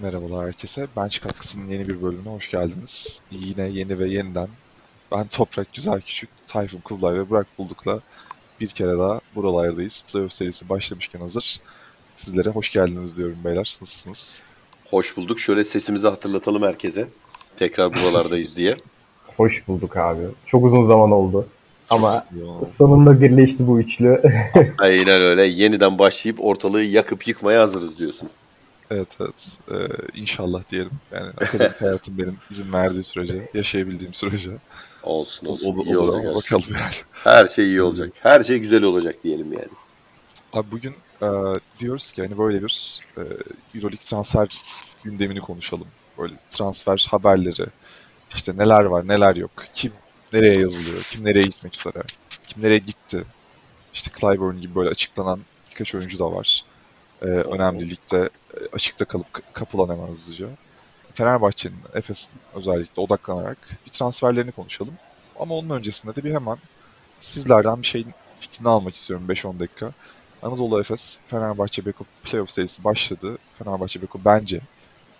Merhabalar herkese. Bench Katkısı'nın yeni bir bölümüne hoş geldiniz. Yine yeni ve yeniden ben Toprak Güzel Küçük, Tayfun Kublay ve Burak Bulduk'la bir kere daha buralardayız. Playoff serisi başlamışken hazır. Sizlere hoş geldiniz diyorum beyler. Nasılsınız? Hoş bulduk. Şöyle sesimizi hatırlatalım herkese. Tekrar buralardayız diye. Hoş bulduk abi. Çok uzun zaman oldu. Ama sonunda birleşti bu üçlü. Aynen öyle. Yeniden başlayıp ortalığı yakıp yıkmaya hazırız diyorsun. Evet evet. Ee, inşallah diyelim. Yani akademik hayatım benim izin verdiği sürece, yaşayabildiğim sürece Olsun olsun. olur, iyi olur olacak. şey. bakalım yani. Her şey iyi olacak. Her şey güzel olacak diyelim yani. Abi bugün e, diyoruz ki hani böyle bir e, Euroleague transfer gündemini konuşalım. Böyle transfer haberleri, işte neler var neler yok, kim nereye yazılıyor, kim nereye gitmek üzere, kim nereye gitti. İşte Clyburn gibi böyle açıklanan birkaç oyuncu da var. E, önemli ligde e, açıkta kalıp kapılan hemen hızlıca. Fenerbahçe'nin, Efes'in özellikle odaklanarak bir transferlerini konuşalım. Ama onun öncesinde de bir hemen sizlerden bir şeyin fikrini almak istiyorum 5-10 dakika. Anadolu Efes Fenerbahçe Beko playoff serisi başladı. Fenerbahçe Beko bence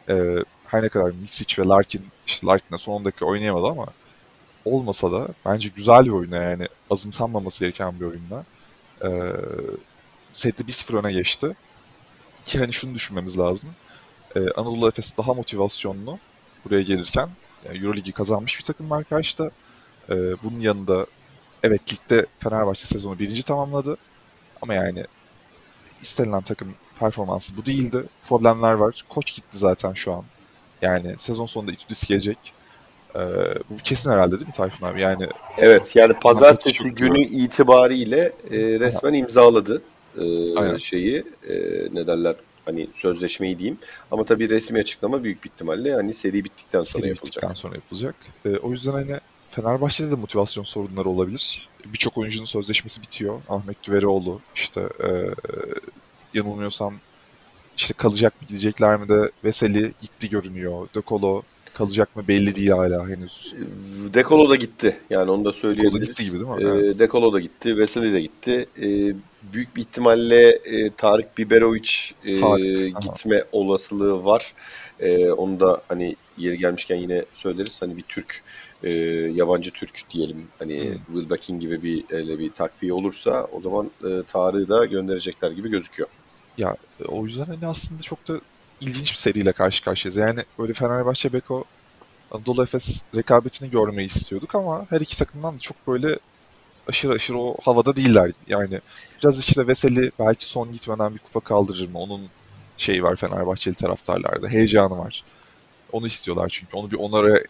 e, her ne kadar Misic ve Larkin işte Larkin de son 10 dakika oynayamadı ama olmasa da bence güzel bir oyuna yani azımsanmaması gereken bir oyunda. E, sette 1-0 öne geçti. Ki hani şunu düşünmemiz lazım. E, Anadolu Efes daha motivasyonlu buraya gelirken yani Euroligi kazanmış bir takım var karşıda. E, bunun yanında evet ligde Fenerbahçe sezonu birinci tamamladı. Ama yani istenilen takım performansı bu değildi. Problemler var. Koç gitti zaten şu an. Yani sezon sonunda Itudis gelecek. Ee, bu kesin herhalde değil mi Tayfun abi? Yani Evet yani pazartesi günü itibariyle e, resmen imzaladı e, Aynen. şeyi e, ne derler hani sözleşmeyi diyeyim. Ama tabii resmi açıklama büyük bir ihtimalle hani seri bittikten sonra seri yapılacak. bittikten sonra yapılacak. Ee, o yüzden hani Fenerbahçe'de de motivasyon sorunları olabilir. Birçok oyuncunun sözleşmesi bitiyor. Ahmet Düveroğlu işte e, yanılmıyorsam işte kalacak mı gidecekler mi de Veseli gitti görünüyor. De Colo kalacak mı belli değil hala henüz. Dekolo da gitti. Yani onu da söyleyebiliriz. gitti gibi değil mi? Ee, Evet. Dekolo da gitti. Veseli de gitti. Büyük bir ihtimalle e, Tarık Biberovic e, Tarık, aha. gitme olasılığı var. Ee, onu da hani yeri gelmişken yine söyleriz. Hani bir Türk, e, yabancı Türk diyelim. Hani Hmm. Wilbekin gibi bir öyle bir takviye olursa o zaman e, Tarık'ı da gönderecekler gibi gözüküyor. Ya e, o yüzden hani aslında çok da ilginç bir seriyle karşı karşıyayız. Yani böyle Fenerbahçe Beko Anadolu Efes rekabetini görmeyi istiyorduk ama her iki takımdan da çok böyle aşırı aşırı o havada değiller. Yani biraz işte Veseli belki son gitmeden bir kupa kaldırır mı? Onun şeyi var Fenerbahçeli taraftarlarda. Heyecanı var. Onu istiyorlar çünkü. Onu bir onara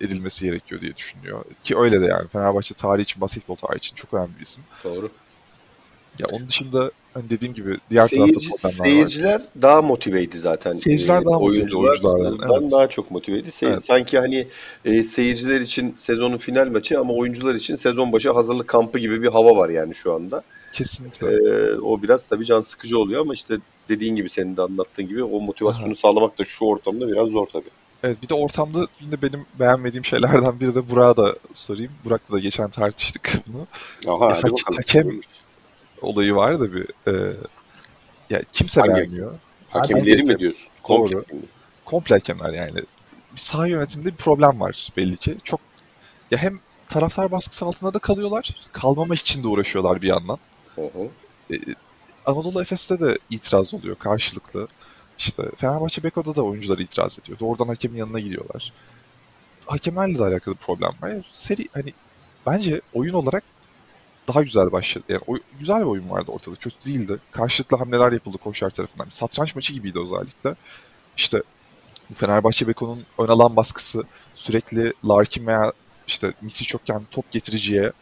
edilmesi gerekiyor diye düşünüyor. Ki öyle de yani. Fenerbahçe tarihi için, basketbol tarihi için çok önemli bir isim. Doğru. Ya onun dışında hani dediğim gibi diğer Seyirci- tarafta problemler var. Seyirciler daha motiveydi zaten. Seyirciler Ee, daha motiveydi oyunculardan, evet. daha çok motiveydi. Se- Evet. Sanki hani e, seyirciler için sezonun final maçı ama oyuncular için sezon başı hazırlık kampı gibi bir hava var yani şu anda. Kesinlikle. Ee, o biraz tabii can sıkıcı oluyor ama işte dediğin gibi senin de anlattığın gibi o motivasyonu sağlamak da şu ortamda biraz zor tabii. Evet bir de ortamda yine benim beğenmediğim şeylerden biri de Burak'a da sorayım. Burak'la da geçen tartıştık bunu. Aha, E, hadi hak- bakalım. hakem- Olayı var da bir e, ya kimse Hangi- beğenmiyor. Hakemleri mi diyorsun? Komple Doğru. Komple hakemler yani. Bir saha yönetiminde bir problem var belli ki. Çok ya hem taraftar baskısı altında da kalıyorlar. Kalmamak için de uğraşıyorlar bir yandan. Hı hı. E, Anadolu Efes'te de itiraz oluyor karşılıklı. İşte Fenerbahçe Beko'da da oyuncular itiraz ediyor. Doğrudan hakemin yanına gidiyorlar. Hakemlerle de alakalı problem var. Yani seri hani bence oyun olarak daha güzel başladı. Yani oy- güzel bir oyun vardı ortada. Kötü değildi. Karşılıklı hamleler yapıldı koçlar tarafından. Bir satranç maçı gibiydi özellikle. İşte Fenerbahçe Beko'nun ön alan baskısı sürekli Larkin veya işte Misic yokken top getiriciye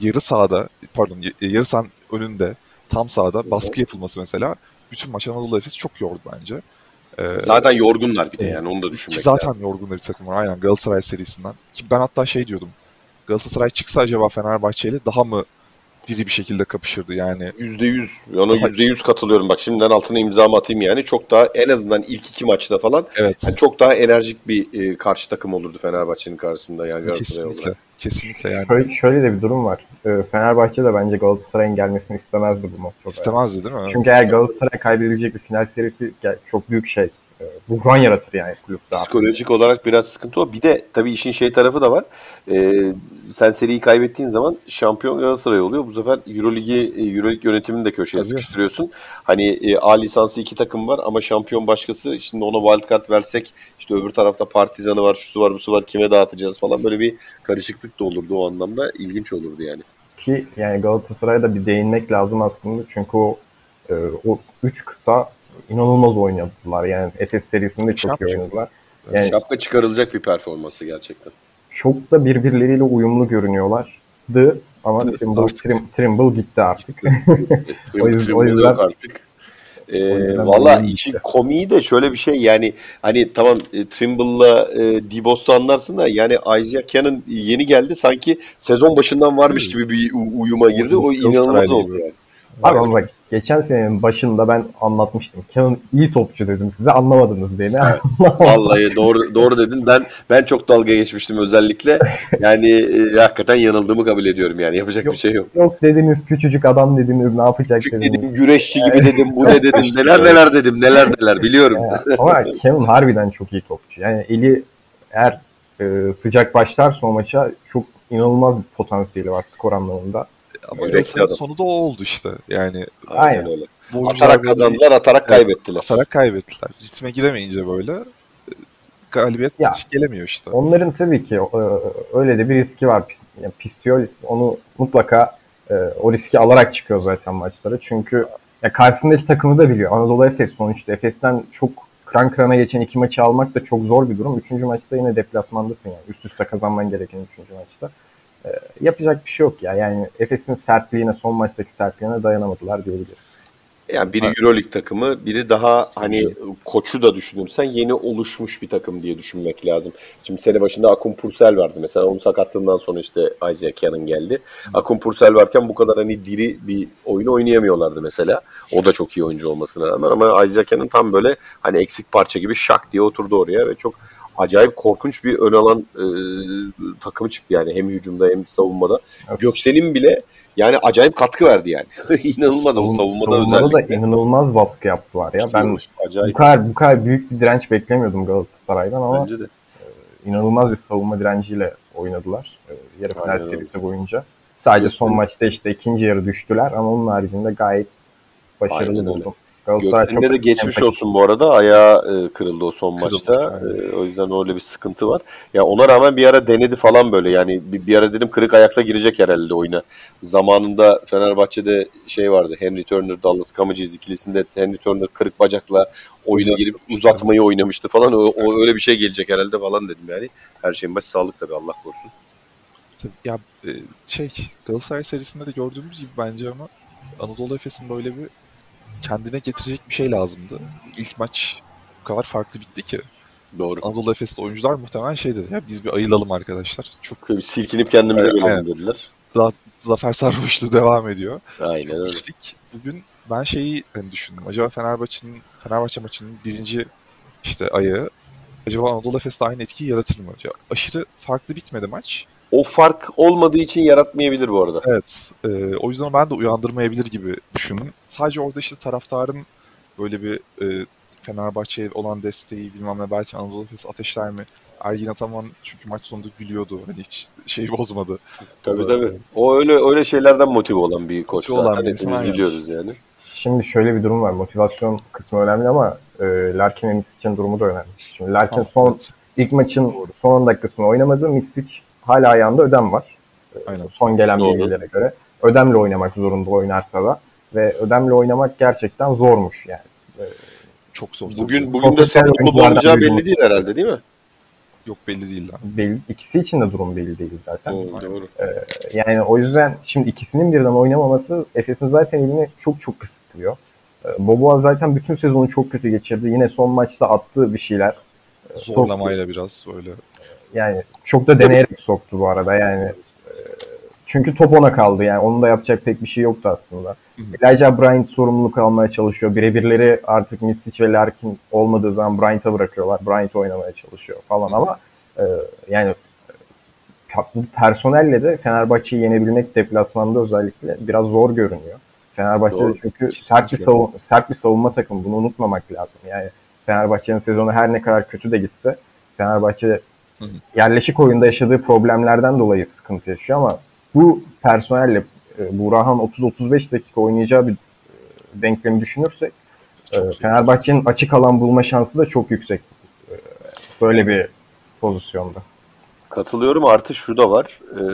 yarı sahada pardon y- yarı sahanın önünde tam sahada baskı yapılması mesela bütün maç Anadolu Efes çok yordu bence. Ee, Zaten yorgunlar bir de Evet. yani onu da düşünmek zaten lazım. yorgun da bir takım var aynen Galatasaray serisinden. Ki ben hatta şey diyordum. Galatasaray çıksa acaba Fenerbahçe ile daha mı diri bir şekilde kapışırdı yani. Yüzde yüz. Ona Daha- yüzde yüz katılıyorum. Bak şimdiden altına imzamı atayım yani. Çok daha en azından ilk iki maçta falan Evet. yani çok daha enerjik bir e, karşı takım olurdu Fenerbahçe'nin karşısında yani Galatasaray kesinlikle. olarak. Kesinlikle yani. şöyle, şöyle de bir durum var. Ee, Fenerbahçe de bence Galatasaray'ın gelmesini istemezdi bu noktada. İstemezdi değil mi? Evet. Çünkü eğer Galatasaray kaybedecek bir final serisi çok büyük şey. Ee, buhran yaratır yani kulüpte. Psikolojik olarak biraz sıkıntı o. Bir de tabii işin şey tarafı da var. Ee, sen seriyi kaybettiğin zaman şampiyon Galatasaray oluyor. Bu sefer Euroligi, Euroleague yönetimini de köşeye Tabii. sıkıştırıyorsun. Hani e, A lisansı iki takım var ama şampiyon başkası. Şimdi ona wildcard versek işte öbür tarafta Partizan'ı var, şusu var, busu var, kime dağıtacağız falan böyle bir karışıklık da olurdu o anlamda. İlginç olurdu yani. Ki yani Galatasaray'a da bir değinmek lazım aslında. Çünkü o e, o üç kısa inanılmaz oynadılar. Yani Efes serisinde çok iyi Şapşal. oynadılar. Yani Şapka çıkarılacak bir performansı gerçekten. çok da birbirleriyle uyumlu görünüyorlardı. Ama Trimble. Trim, Trimble gitti artık. O yüzden- o yüzden- yok artık. Ee, Valla işin işte. komiği de şöyle bir şey yani hani tamam e, Trimble'la e, Dibos'u anlarsın da yani Isaiah Cannon yeni geldi sanki sezon başından varmış gibi bir uyuma girdi. O inanılmaz oldu yani. Abi ama bak geçen senenin başında ben anlatmıştım. Cannon iyi topçu dedim size anlamadınız beni. Vallahi doğru doğru dedin. Ben ben çok dalga geçmiştim özellikle. Yani e, hakikaten yanıldığımı kabul ediyorum yani. Yapacak bir şey yok. Yok dediniz küçücük adam dediniz ne yapacak Küçük dediniz. dedim, güreşçi gibi dedim, bu ne dedim, neler neler dedim, neler neler biliyorum. Ama Kevin harbiden çok iyi topçu. Yani eli eğer e, sıcak başlarsa o maça çok inanılmaz bir potansiyeli var skor anlamında. Ama Yürekli sonu da o oldu işte. Yani Aynen öyle. Atarak kazandılar, atarak Evet, kaybettiler. Atarak kaybettiler. Ritme giremeyince böyle e, galibiyet Ya, gelemiyor işte. Onların tabii ki e, öyle de bir riski var. Yani Pistolis onu mutlaka e, o riski alarak çıkıyor zaten maçlara. Çünkü ya karşısındaki takımı da biliyor. Anadolu Efes sonuçta. Efes'ten çok kıran kırana geçen iki maçı almak da çok zor bir durum. Üçüncü maçta yine deplasmandasın yani. Üst üste kazanman gereken üçüncü maçta. E, yapacak bir şey yok ya. Yani Efes'in sertliğine, son maçtaki sertliğine dayanamadılar diyebiliriz. Yani biri Euroleague takımı, biri daha hani koçu da düşünürsen yeni oluşmuş bir takım diye düşünmek lazım. Şimdi sene başında Akun Pursel vardı mesela. Onun sakatlığından sonra işte Isaiah Cannon geldi. Akun Pursel varken bu kadar hani diri bir oyunu oynayamıyorlardı mesela. O da çok iyi oyuncu olmasına rağmen ama Isaiah Cannon tam böyle hani eksik parça gibi şak diye oturdu oraya ve çok acayip korkunç bir ön alan e, takımı çıktı yani hem hücumda hem savunmada. Göksel'in bile yani acayip katkı verdi yani. İnanılmaz o savunmada, Savunmada da özellikle. inanılmaz baskı yaptılar ya. Ben bu acayip kadar bu kadar büyük bir direnç beklemiyordum Galatasaray'dan ama bence de. inanılmaz bir savunma direnciyle oynadılar e, yarı final serisi boyunca. Sadece Gökmen- son maçta işte ikinci yarı düştüler ama onun haricinde gayet başarılı buldum. De çok geçmiş olsun bu arada. Ayağı e, kırıldı o son Kırıldı, maçta. E, o yüzden öyle bir sıkıntı var. Ya ona rağmen bir ara denedi falan böyle. Yani bir, bir ara dedim kırık ayakla girecek herhalde oyuna. Zamanında Fenerbahçe'de şey vardı. Henry Turner, Dallas Kamacız ikilisinde Henry Turner kırık bacakla oyuna girip uzatmayı oynamıştı falan. O, o öyle bir şey gelecek herhalde falan dedim yani. Her şeyin başı sağlık tabii Allah korusun. Ya e, şey Galatasaray serisinde de gördüğümüz gibi bence ama Anadolu Efes'in böyle bir kendine getirecek bir şey lazımdı. İlk maç bu kadar farklı bitti ki. Doğru. Anadolu Efes'te oyuncular muhtemelen şey dedi ya biz bir ayılalım arkadaşlar. Çok Şöyle bir silkinip kendimize gelelim dediler. za- zafer sarhoşluğu devam ediyor. Aynen öyle. Geçtik. Bugün ben şeyi hani düşündüm. Acaba Fenerbahçe'nin Fenerbahçe maçının birinci işte ayağı acaba Anadolu Efes'te aynı etkiyi yaratır mı? Ya aşırı farklı bitmedi maç. O fark olmadığı için yaratmayabilir bu arada. Evet. e, o yüzden ben de uyandırmayabilir gibi düşündüm. Sadece orada işte taraftarın böyle bir e, Fenerbahçe'ye olan desteği bilmem ne belki Anadolu Efes ateşler mi? Ergin Ataman çünkü maç sonunda gülüyordu. Hani hiç şeyi bozmadı. Tabii Zaten. tabii. O öyle öyle şeylerden motive olan bir koç Motive olan zaten. bir insan, Hepimiz aynen. biliyoruz yani. Şimdi şöyle bir durum var. Motivasyon kısmı önemli ama e, Larkin ve Misic'in durumu da önemli. Şimdi Larkin Tamam, son evet. ilk maçın son 10 dakikasında oynamadı. Misic hala ayağında ödem var. Aynen. Son gelen Doğru. bilgilere göre. Ödemle oynamak zorunda oynarsa da. Ve ödemle oynamak gerçekten zormuş yani. Çok zor. Bugün bugün de Profesyonel sakatlı olacağı belli değil herhalde değil mi? Yok belli değil lan. Belli, ikisi için de durum belli değil zaten. Doğru, doğru. Yani o yüzden şimdi ikisinin birden oynamaması Efes'in zaten elini çok çok kısıtlıyor. Ee, Boboa zaten bütün sezonu çok kötü geçirdi. Yine son maçta attığı bir şeyler. e, soktu. Zorlamayla biraz böyle. Yani çok da deneyerek soktu bu arada yani. Çünkü top ona kaldı yani. Onun da yapacak pek bir şey yoktu aslında. Elijah Bryant sorumluluk almaya çalışıyor. Birebirleri artık Misic ve Larkin olmadığı zaman Bryant'a bırakıyorlar. Bryant oynamaya çalışıyor falan ama e, yani e, bu personelle de Fenerbahçe'yi yenebilmek deplasmanda özellikle biraz zor görünüyor. Fenerbahçe Doğru. çünkü sert bir, savun- sert bir savunma takımı. Bunu unutmamak lazım. Yani Fenerbahçe'nin sezonu her ne kadar kötü de gitse Fenerbahçe Hı hı. yerleşik oyunda yaşadığı problemlerden dolayı sıkıntı yaşıyor ama bu personelle e, Burhan 30-35 dakika oynayacağı bir e, denklemi düşünürsek e. Fenerbahçe'nin açık alan bulma şansı da çok yüksek. Böyle bir pozisyonda. Katılıyorum. Artı şu da var. Ee,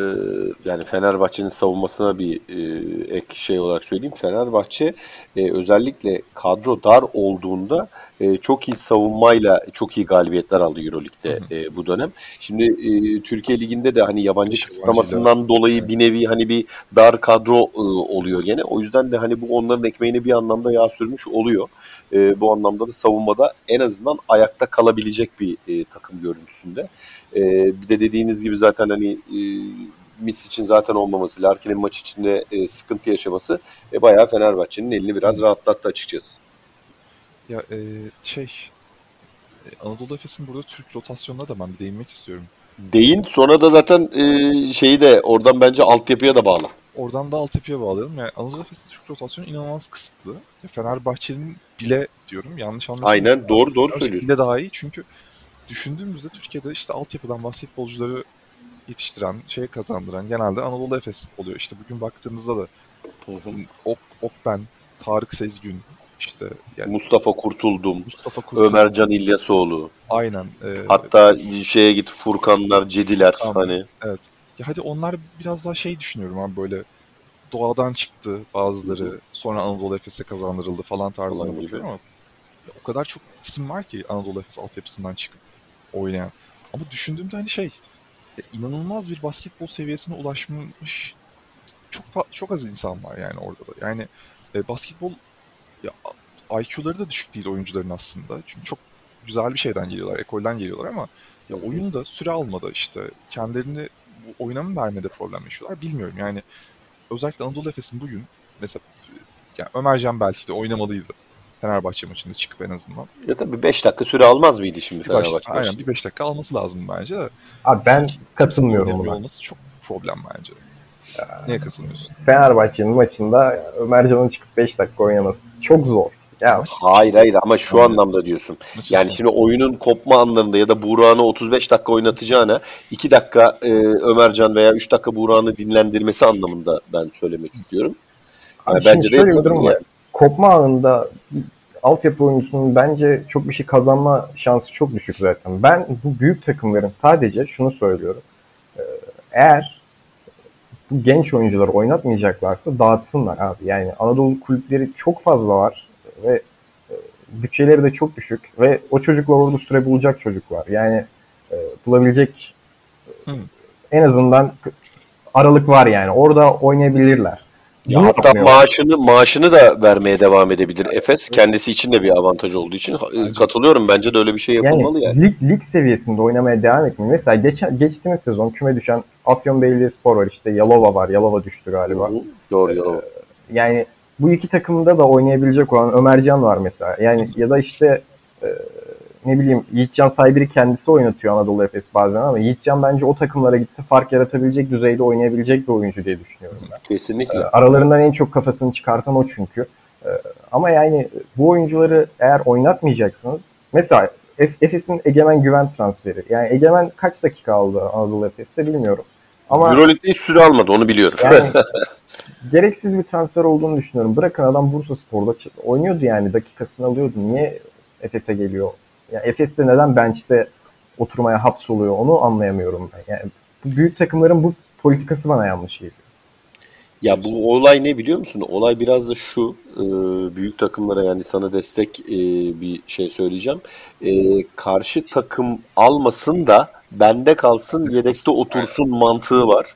yani Fenerbahçe'nin savunmasına bir e, ek şey olarak söyleyeyim. Fenerbahçe e, özellikle kadro dar olduğunda e, çok iyi savunmayla çok iyi galibiyetler aldı Euroleague'de e, bu dönem. Şimdi e, Türkiye Ligi'nde de hani yabancı kısıtlamasından dolayı Evet. bir nevi hani bir dar kadro e, oluyor gene. O yüzden de hani bu onların ekmeğine bir anlamda yağ sürmüş oluyor. E, bu anlamda da savunmada en azından ayakta kalabilecek bir e, takım görüntüsünde. E, bir de dediğiniz gibi zaten hani e, Mis için zaten olmaması, Larkin'in maç içinde e, sıkıntı yaşaması e, bayağı Fenerbahçe'nin elini biraz rahatlattı açıkçası. Ya e, şey e, Anadolu Efes'in burada Türk rotasyonuna da ben bir değinmek istiyorum. Değin sonra da zaten e, şeyi de oradan bence altyapıya da bağlı. Oradan da altyapıya bağlayalım. Yani Anadolu Efes'in Türk rotasyonu inanılmaz kısıtlı. Ya Fenerbahçe'nin bile diyorum yanlış anlaşılmasın. Aynen doğru doğru Gerçekten söylüyorsun. Bile daha iyi çünkü düşündüğümüzde Türkiye'de işte altyapıdan basketbolcuları yetiştiren, şey kazandıran genelde Anadolu Efes oluyor. İşte bugün baktığımızda da. Ok, Okben, Tarık Sezgün, işte yani Mustafa Kurtuldum, Mustafa Kurtul. Ömercan İlyasoğlu. Aynen. e, Hatta şeye git Furkanlar, Cediler Furkan. hani. Evet. Ya hadi onlar biraz daha şey düşünüyorum abi böyle doğadan çıktı bazıları sonra Anadolu Efes'e kazandırıldı falan tarzına bakıyorum ama o kadar çok isim var ki Anadolu Efes altyapısından çıkıp oynayan. Ama düşündüğümde hani şey inanılmaz bir basketbol seviyesine ulaşmış çok çok az insan var yani orada da. Yani e, basketbol ya IQ'ları da düşük değil oyuncuların aslında. Çünkü çok güzel bir şeyden geliyorlar, ekolden geliyorlar ama ya oyunda süre almada işte kendilerini bu oyuna mı vermede problem yaşıyorlar bilmiyorum. Yani özellikle Anadolu Efes'in bugün mesela yani Ömercan belki de oynamalıydı. Fenerbahçe maçında çıkıp en azından. Ya tabii 5 dakika süre almaz mıydı şimdi Bir Fenerbahçe aynen maçında? bir 5 dakika alması lazım bence de. Abi ben katılmıyorum buna. olması çok problem bence. Niye katılmıyorsun? Fenerbahçe'nin maçında Ömercan'ın çıkıp 5 dakika oynaması çok zor. Ya Hayır hayır ama şu Anladım. anlamda diyorsun. Maçın Yani şimdi oyunun kopma anlarında ya da Buğra'nı 35 dakika oynatacağına 2 dakika e, Ömercan veya 3 dakika Buğra'nı dinlendirmesi anlamında ben söylemek istiyorum. Yani Abi bence de şöyle bir yapılır durum var. yani. kopma anında altyapı oyuncusunun bence çok bir şey kazanma şansı çok düşük zaten. Ben bu büyük takımların sadece şunu söylüyorum. Ee, Eğer bu genç oyuncuları oynatmayacaklarsa dağıtsınlar abi. Yani Anadolu kulüpleri çok fazla var ve e, bütçeleri de çok düşük ve o çocuklar orada süre bulacak çocuklar. Yani e, bulabilecek e, Hı. en azından aralık var yani. Orada oynayabilirler. Ya Bunu hatta maaşını maaşını da vermeye devam edebilir Efes. Kendisi için de bir avantaj olduğu için katılıyorum. Bence de öyle bir şey yapılmalı yani. Lig, lig seviyesinde oynamaya devam etmiyor. Mesela geçen, geçtiğimiz sezon küme düşen Afyon Belediyespor var işte Yalova var. Yalova düştü galiba. Hı. Doğru doğru. Yani bu iki takımda da oynayabilecek olan Ömercan var mesela. Yani ya da işte e, ne bileyim Yiğitcan Saybir'i kendisi oynatıyor Anadolu Efes bazen ama Yiğitcan bence o takımlara gitse fark yaratabilecek düzeyde oynayabilecek bir oyuncu diye düşünüyorum ben. Kesinlikle. Aralarından en çok kafasını çıkartan o çünkü. Ee, Ama yani bu oyuncuları eğer oynatmayacaksınız mesela Ef- Efes'in Egemen Güven transferi. Yani Egemen kaç dakika aldı Anadolu Efes'te bilmiyorum. Ama Euroleague'de hiç süre almadı onu biliyorum. yani gereksiz bir transfer olduğunu düşünüyorum. Bırakın adam Bursa Spor'da oynuyordu yani dakikasını alıyordu. Niye Efes'e geliyor? Yani Efes'te neden bench'te oturmaya hapsoluyor onu anlayamıyorum ben. Yani büyük takımların bu politikası bana yanlış geliyor. Ya bu olay ne biliyor musun? Olay biraz da şu e, büyük takımlara yani sana destek e, bir şey söyleyeceğim. E, karşı takım almasın da bende kalsın yedekte otursun mantığı var.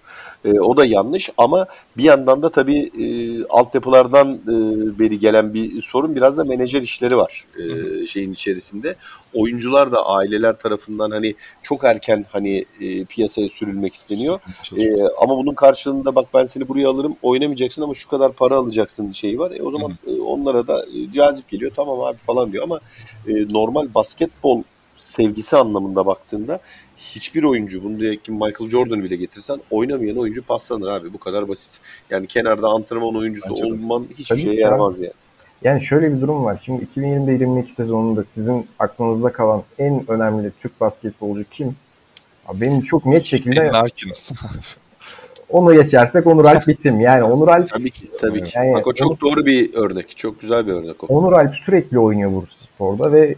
E, o da yanlış ama bir yandan da tabii e, altyapılardan e, beri gelen bir sorun biraz da menajer işleri var e, şeyin içerisinde. Oyuncular da aileler tarafından hani çok erken hani e, piyasaya sürülmek isteniyor. Ee, ama bunun karşılığında bak ben seni buraya alırım oynamayacaksın ama şu kadar para alacaksın şeyi var. E, o zaman e, onlara da e, cazip geliyor tamam abi falan diyor ama e, normal basketbol sevgisi anlamında baktığında hiçbir oyuncu bunu diye ki Michael Jordan'ı bile getirsen oynamayan oyuncu paslanır abi bu kadar basit. Yani kenarda antrenman oyuncusu Bence de. olman hiçbir Tabii şeye yaramaz yani. Yani şöyle bir durum var. Şimdi 2020-22 sezonunda sizin aklınızda kalan en önemli Türk basketbolcu kim? Abi Benim çok net şekilde Larkin. onu geçersek Onur Alp bitim. Yani Onur Alp Tabii ki, tabii ki. Yani Bak o çok onu- doğru bir örnek. Çok güzel bir örnek o. Onur Alp sürekli oynuyor Bursaspor'da ve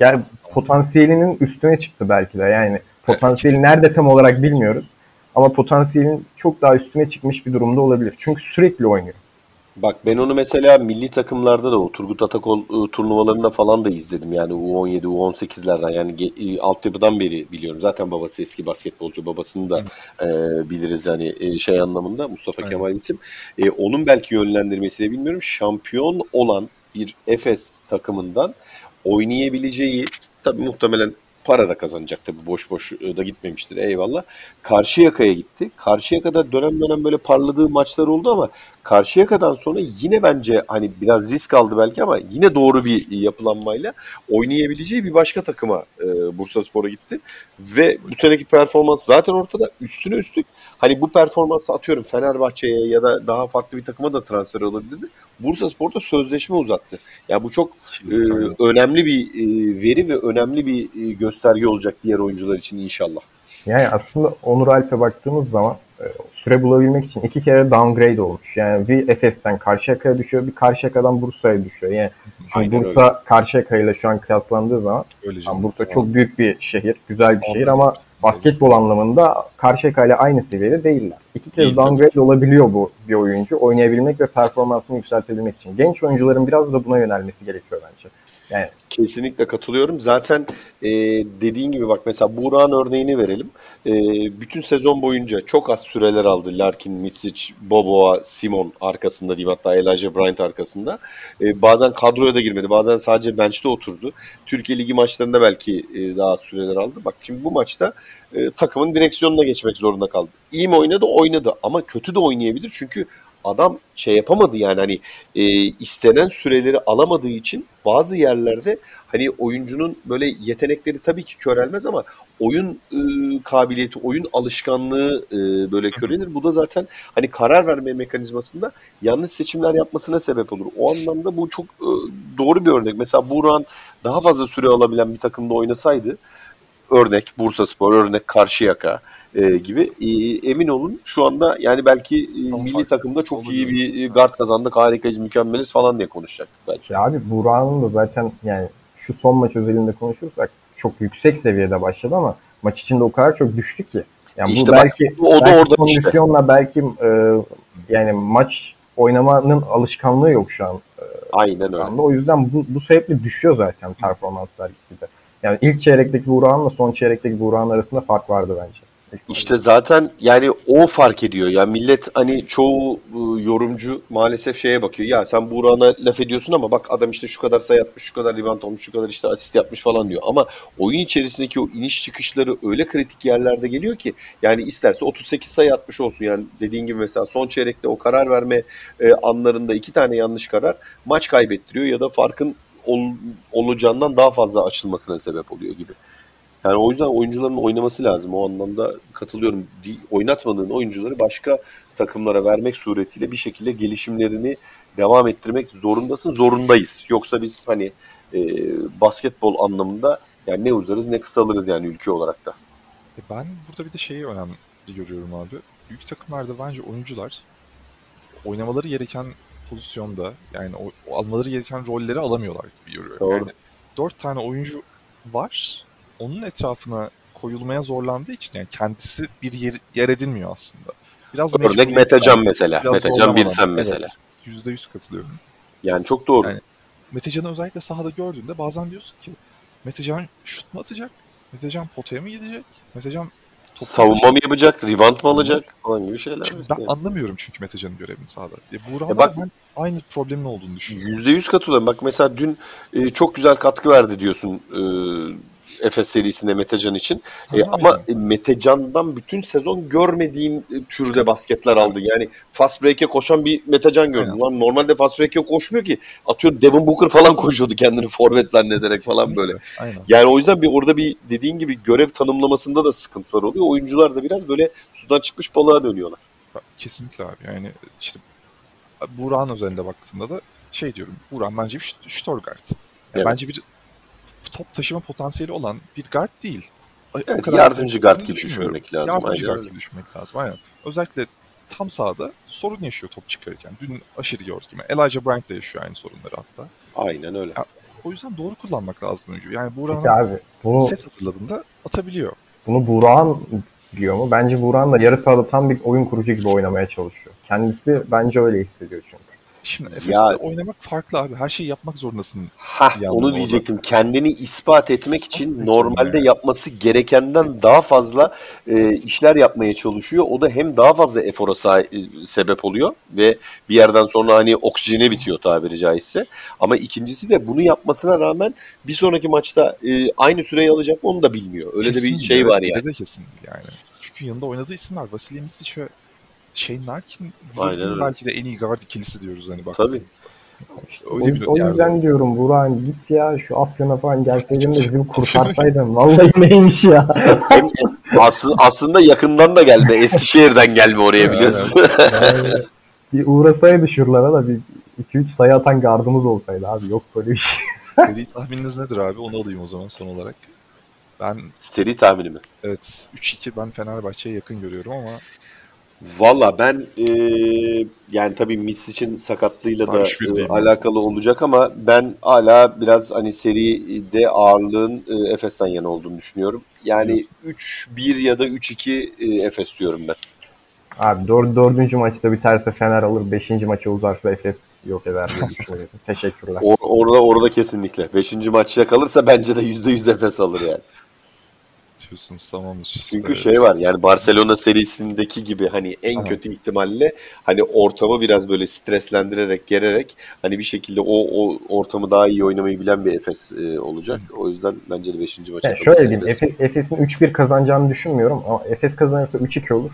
yani potansiyelinin üstüne çıktı belki de. Yani potansiyeli nerede tam olarak bilmiyoruz. Ama potansiyelin çok daha üstüne çıkmış bir durumda olabilir. Çünkü sürekli oynuyor. Bak ben onu mesela milli takımlarda da o Turgut Atakol e, turnuvalarında falan da izledim. Yani U17, U18'lerden yani e, altyapıdan beri biliyorum. Zaten babası eski basketbolcu. Babasını da e, biliriz yani e, şey anlamında Mustafa Aynen. Kemal Bitim. E, onun belki yönlendirmesi de bilmiyorum. Şampiyon olan bir Efes takımından oynayabileceği tabii muhtemelen para da kazanacak tabii boş boş e, da gitmemiştir eyvallah. Karşıyaka'ya gitti. Karşıyaka'da dönem dönem böyle parladığı maçlar oldu ama Karşıyaka'dan sonra yine bence hani biraz risk aldı belki ama yine doğru bir yapılanmayla oynayabileceği bir başka takıma e, Bursaspor'a gitti. Ve bu seneki performans zaten ortada. Üstüne üstlük hani bu performansı atıyorum Fenerbahçe'ye ya da daha farklı bir takıma da transfer olabilirdi. Bursaspor'da sözleşme uzattı. Yani bu çok e, önemli bir e, veri ve önemli bir e, gösterge olacak diğer oyuncular için inşallah. Yani aslında Onur Alp'e baktığımız zaman süre bulabilmek için iki kere downgrade olmuş. Yani bir Efes'ten Karşıyaka'ya düşüyor, bir Karşıyaka'dan Bursa'ya düşüyor. Yani şimdi Aynen Bursa Karşıyaka ile şu an kıyaslandığı zaman Öyle yani Bursa çok büyük bir şehir, güzel bir şehir ama basketbol anlamında Karşıyaka ile aynı seviyede değiller. İki kez Değil tabii. downgrade olabiliyor bu bir oyuncu oynayabilmek ve performansını yükseltebilmek için. Genç oyuncuların biraz da buna yönelmesi gerekiyor bence. Yani Kesinlikle katılıyorum. Zaten e, dediğin gibi bak mesela Buğra'nın örneğini verelim. E, bütün sezon boyunca çok az süreler aldı. Larkin, Mitsic, Boboa, Simon arkasında diyeyim hatta Elijah Bryant arkasında. E, bazen kadroya da girmedi. Bazen sadece bench'te oturdu. Türkiye Ligi maçlarında belki e, daha süreler aldı. Bak şimdi bu maçta e, takımın direksiyonuna geçmek zorunda kaldı. İyi mi oynadı? Oynadı. Ama kötü de oynayabilir. Çünkü adam şey yapamadı yani hani e, istenen süreleri alamadığı için bazı yerlerde hani oyuncunun böyle yetenekleri tabii ki körelmez ama oyun e, kabiliyeti, oyun alışkanlığı e, böyle körelir. Bu da zaten hani karar verme mekanizmasında yanlış seçimler yapmasına sebep olur. O anlamda bu çok e, doğru bir örnek. Mesela Buğra'nın daha fazla süre alabilen bir takımda oynasaydı örnek Bursaspor, örnek Karşıyaka e, gibi e, emin olun şu anda yani belki e, milli takımda çok iyi bir e, guard kazandık, harikayız, mükemmeliz falan diye konuşacaktık belki. Ya abi Burak'ın da zaten yani şu son maç özelinde konuşursak çok yüksek seviyede başladı ama maç içinde o kadar çok düştü ki. Yani İşte bu bak, belki, o da belki orada işte. kondisyonla belki e, yani maç oynamanın alışkanlığı yok şu an. Aynen şu öyle. anda. O yüzden bu, bu sebeple düşüyor zaten performanslar gitgide. Yani ilk çeyrekteki Burak'ınla son çeyrekteki Burak'ın arasında fark vardı bence. İşte zaten yani o fark ediyor. Ya millet hani çoğu e, yorumcu maalesef şeye bakıyor. Ya sen Buğra'na laf ediyorsun ama bak adam işte şu kadar sayı atmış, şu kadar rebound olmuş, şu kadar işte asist yapmış falan diyor. Ama oyun içerisindeki o iniş çıkışları öyle kritik yerlerde geliyor ki yani isterse 38 sayı atmış olsun. Yani dediğin gibi mesela son çeyrekte o karar verme e, anlarında iki tane yanlış karar maç kaybettiriyor ya da farkın ol- olacağından daha fazla açılmasına sebep oluyor gibi. Yani o yüzden oyuncuların oynaması lazım. O anlamda katılıyorum. Oynatmadığın oyuncuları başka takımlara vermek suretiyle bir şekilde gelişimlerini devam ettirmek zorundasın. Zorundayız. Yoksa biz hani e, basketbol anlamında yani ne uzarız ne kısalırız yani ülke olarak da. E Ben burada bir de şeyi önemli görüyorum abi. Büyük takımlarda bence oyuncular oynamaları gereken pozisyonda yani o, o almaları gereken rolleri alamıyorlar gibi görüyorum. Doğru. Yani dört tane oyuncu var. Onun etrafına koyulmaya zorlandığı için yani kendisi bir yer, yer edinmiyor aslında. Biraz Örnek Metecan mesela. Metecan zorlamadan. Birsen mesela. Evet, Yüzde yüz katılıyorum. Yani çok doğru. Yani- Metecan'ı özellikle sahada gördüğünde bazen diyorsun ki Metecan şut mu atacak? Metecan potaya mı gidecek? Metecan Savunma mı yapacak, rebound mı alacak falan gibi şeyler. Şimdi ben anlamıyorum çünkü Metecan'ın görevini sahada. E, Buğra'da bak- ben aynı problemin olduğunu düşünüyorum. Yüzde yüz katılıyorum. Bak mesela dün e, çok güzel katkı verdi diyorsun e, Efes serisinde Metecan için. E, ama Metecan'dan bütün sezon görmediğin türde basketler aldı. Yani fast break'e koşan bir Metecan gördüm. Lan normalde fast break'e koşmuyor ki. Atıyorum Devin Booker falan koşuyordu kendini forvet zannederek falan böyle. Aynen. Yani o yüzden bir orada bir dediğin gibi görev tanımlamasında da sıkıntılar oluyor. Oyuncular da biraz böyle sudan çıkmış balığa dönüyorlar. Kesinlikle abi. Yani işte Buğra'nın özelinde baktığımda da şey diyorum. Buran bence bir şut-. Yani Evet. Bence bir top taşıma potansiyeli olan bir guard değil. O Evet, kadar yardımcı guard gibi düşünmek lazım, Yardımcı aynen guard gibi düşünmek lazım. Aynen. Özellikle tam sahada sorun yaşıyor top çıkarırken. Dün aşırı gördük gibi. Elijah Bryant da yaşıyor aynı sorunları hatta. Aynen öyle. O yüzden doğru kullanmak lazım oyuncu. Yani abi bunu, set hatırladığında atabiliyor. bunu Burak'ın diyor mu? Bence Burak'ın da yarı sahada tam bir oyun kurucu gibi oynamaya çalışıyor. Kendisi bence öyle hissediyor. Şimdi Efes'te Ya- oynamak farklı abi. Her şeyi yapmak zorundasın. Hah onu orada. diyecektim. Kendini ispat etmek İspat için etmek normalde yani. yapması gerekenden daha fazla e, işler yapmaya çalışıyor. O da hem daha fazla efora sa- e, sebep oluyor ve bir yerden sonra hani oksijene bitiyor tabiri caizse. Ama ikincisi de bunu yapmasına rağmen bir sonraki maçta e, aynı süreyi alacak onu da bilmiyor. Öyle de Kesin bir şey evet, var yani. de kesin yani. Çünkü yanında oynadığı isimler Vasilij Micic ve Shane Larkin. Aynen belki de en iyi guard ikilisi diyoruz hani bak. Tabii. O, Öyle bir o yerde. yüzden diyorum Burak'ın git ya şu Afyon'a falan gelseydin de bizi kurtarsaydın. Vallahi neymiş ya. Aslında, aslında yakından da gelme. Eskişehir'den gelme oraya biliyorsun. Yani bir uğrasaydı şuralara da bir 2-3 sayı atan gardımız olsaydı abi. Yok böyle bir şey. Seri tahmininiz nedir abi? Onu alayım o zaman son olarak. Ben Seri tahmini mi? evet 3-2 ben Fenerbahçe'ye yakın görüyorum ama Valla ben e, yani tabii Misic'in sakatlığıyla Ben da e, alakalı olacak ama ben hala biraz hani seride ağırlığın e, Efes'ten yana olduğunu düşünüyorum. Yani 3-1 ya da 3-2 e, Efes diyorum ben. Abi dör, dördüncü maçta biterse Fener alır. Beşinci maça uzarsa Efes yok eder diye düşünüyorum. Teşekkürler. Or- orada orada kesinlikle. 5. maçta kalırsa bence de %100 Efes alır yani. Diyorsunuz tamamdır. Çünkü Evet. şey var yani Barcelona serisindeki gibi hani en Aha. kötü ihtimalle hani ortamı biraz böyle streslendirerek gererek hani bir şekilde o, o ortamı daha iyi oynamayı bilen bir Efes e, olacak. O yüzden bence de 5. maça Yani şöyle diyeyim. Efes. Efe- Efes'in 3-1 kazanacağını düşünmüyorum. Ama Efes kazanırsa 3-2 olur.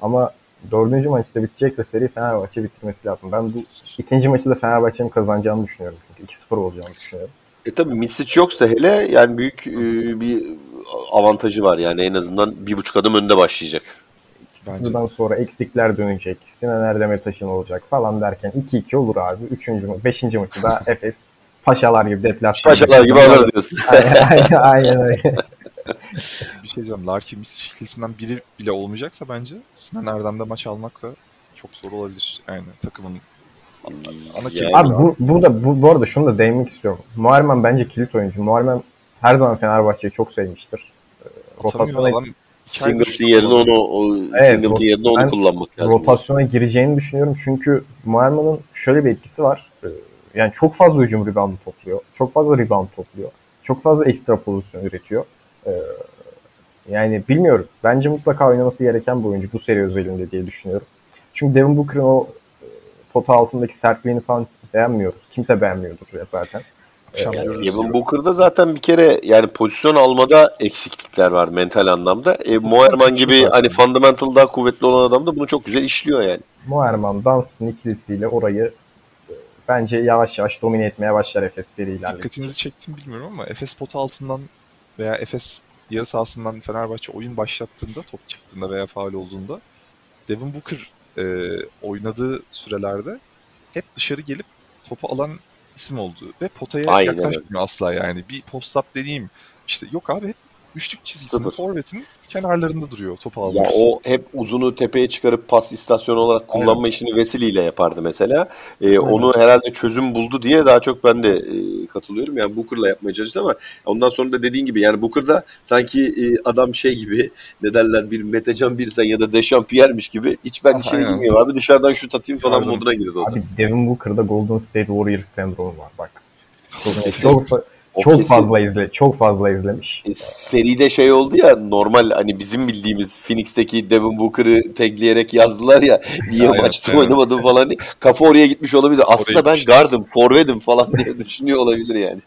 Ama dördüncü maçta bitecekse seri Fenerbahçe bitirmesi lazım. Ben bu ikinci maçı da Fenerbahçe'nin kazanacağını düşünüyorum. Çünkü 2-0 olacağını düşünüyorum. E tabii Misic yoksa hele yani büyük e, bir avantajı var yani en azından bir buçuk adım önde başlayacak. Bence Buradan sonra eksikler dönecek. Sinan Erdem'e taşın olacak falan derken 2-2 olur abi. Üçüncü, beşinci maçı da Efes Paşalar gibi deplasman. Paşalar gibi alır diyorsun. aynen, aynen, aynen öyle. bir şey diyeceğim. Larkin Misic ikilisinden biri bile olmayacaksa bence Sinan Erdem'de maç almak da çok zor olabilir. Yani takımın ana Yani- Abi bu, burada bu, bu arada şunu da değinmek istiyorum. Muharrem bence kilit oyuncu. Muharrem her zaman Fenerbahçe'yi çok sevmiştir. atamıyor Rotasyona, adam. Singleton yerine onu o, Evet, Singleton yerine onu kullanmak lazım. rotasyona gireceğini düşünüyorum. Çünkü Muharrem'in şöyle bir etkisi var. Ee, Yani çok fazla hücum reboundu topluyor. Çok fazla rebound topluyor. Çok fazla ekstra pozisyon üretiyor. Ee, Yani bilmiyorum. Bence mutlaka oynaması gereken bir oyuncu bu seri özelinde diye düşünüyorum. Çünkü Devin Booker'ın o pota altındaki sertliğini falan beğenmiyoruz. Kimse beğenmiyordur zaten. Akşam Yani diyor. Booker'da zaten bir kere yani pozisyon almada eksiklikler var mental anlamda. E, Moerman gibi hani fundamental daha kuvvetli olan adam da bunu çok güzel işliyor yani. Muharrem Dunstan ikilisiyle orayı e, bence yavaş yavaş domine etmeye başlar Efes seri. Dikkatinizi çektim bilmiyorum ama Efes pot altından veya Efes yarı sahasından Fenerbahçe oyun başlattığında, top çıktığında veya faal olduğunda Devin Booker e, oynadığı sürelerde hep dışarı gelip topu alan isim oldu ve potaya Aynen yaklaşmıyor asla yani. Bir post-up deneyeyim. İşte yok abi hep üçlük çizgisinin Sıfır. forvetin kenarlarında duruyor topu almak Ya için. o hep uzunu tepeye çıkarıp pas istasyonu olarak kullanma işini Veseli ile yapardı mesela. E, onu herhalde çözüm buldu diye daha çok ben de e, katılıyorum. Yani Booker'la yapmaya çalıştı ama ondan sonra da dediğin gibi yani Booker'da sanki e, adam şey gibi ne derler bir Metecan Birsen ya da Dechampierre'miş gibi hiç ben şey bilmiyorum abi dışarıdan şut atayım falan moduna girdi o. da. Abi Devin Booker'da Golden State Warriors sendromu var bak. Çok, Kesin. Çok, O çok kesin. fazla izle, çok fazla izlemiş. E, seride şey oldu ya normal hani bizim bildiğimiz Phoenix'teki Devin Booker'ı tagleyerek yazdılar ya niye Aynen, maçta aynen. oynamadın falan diye. Kafa oraya gitmiş olabilir. Aslında ben gitmiştir. gardım, forvedim falan diye düşünüyor olabilir yani.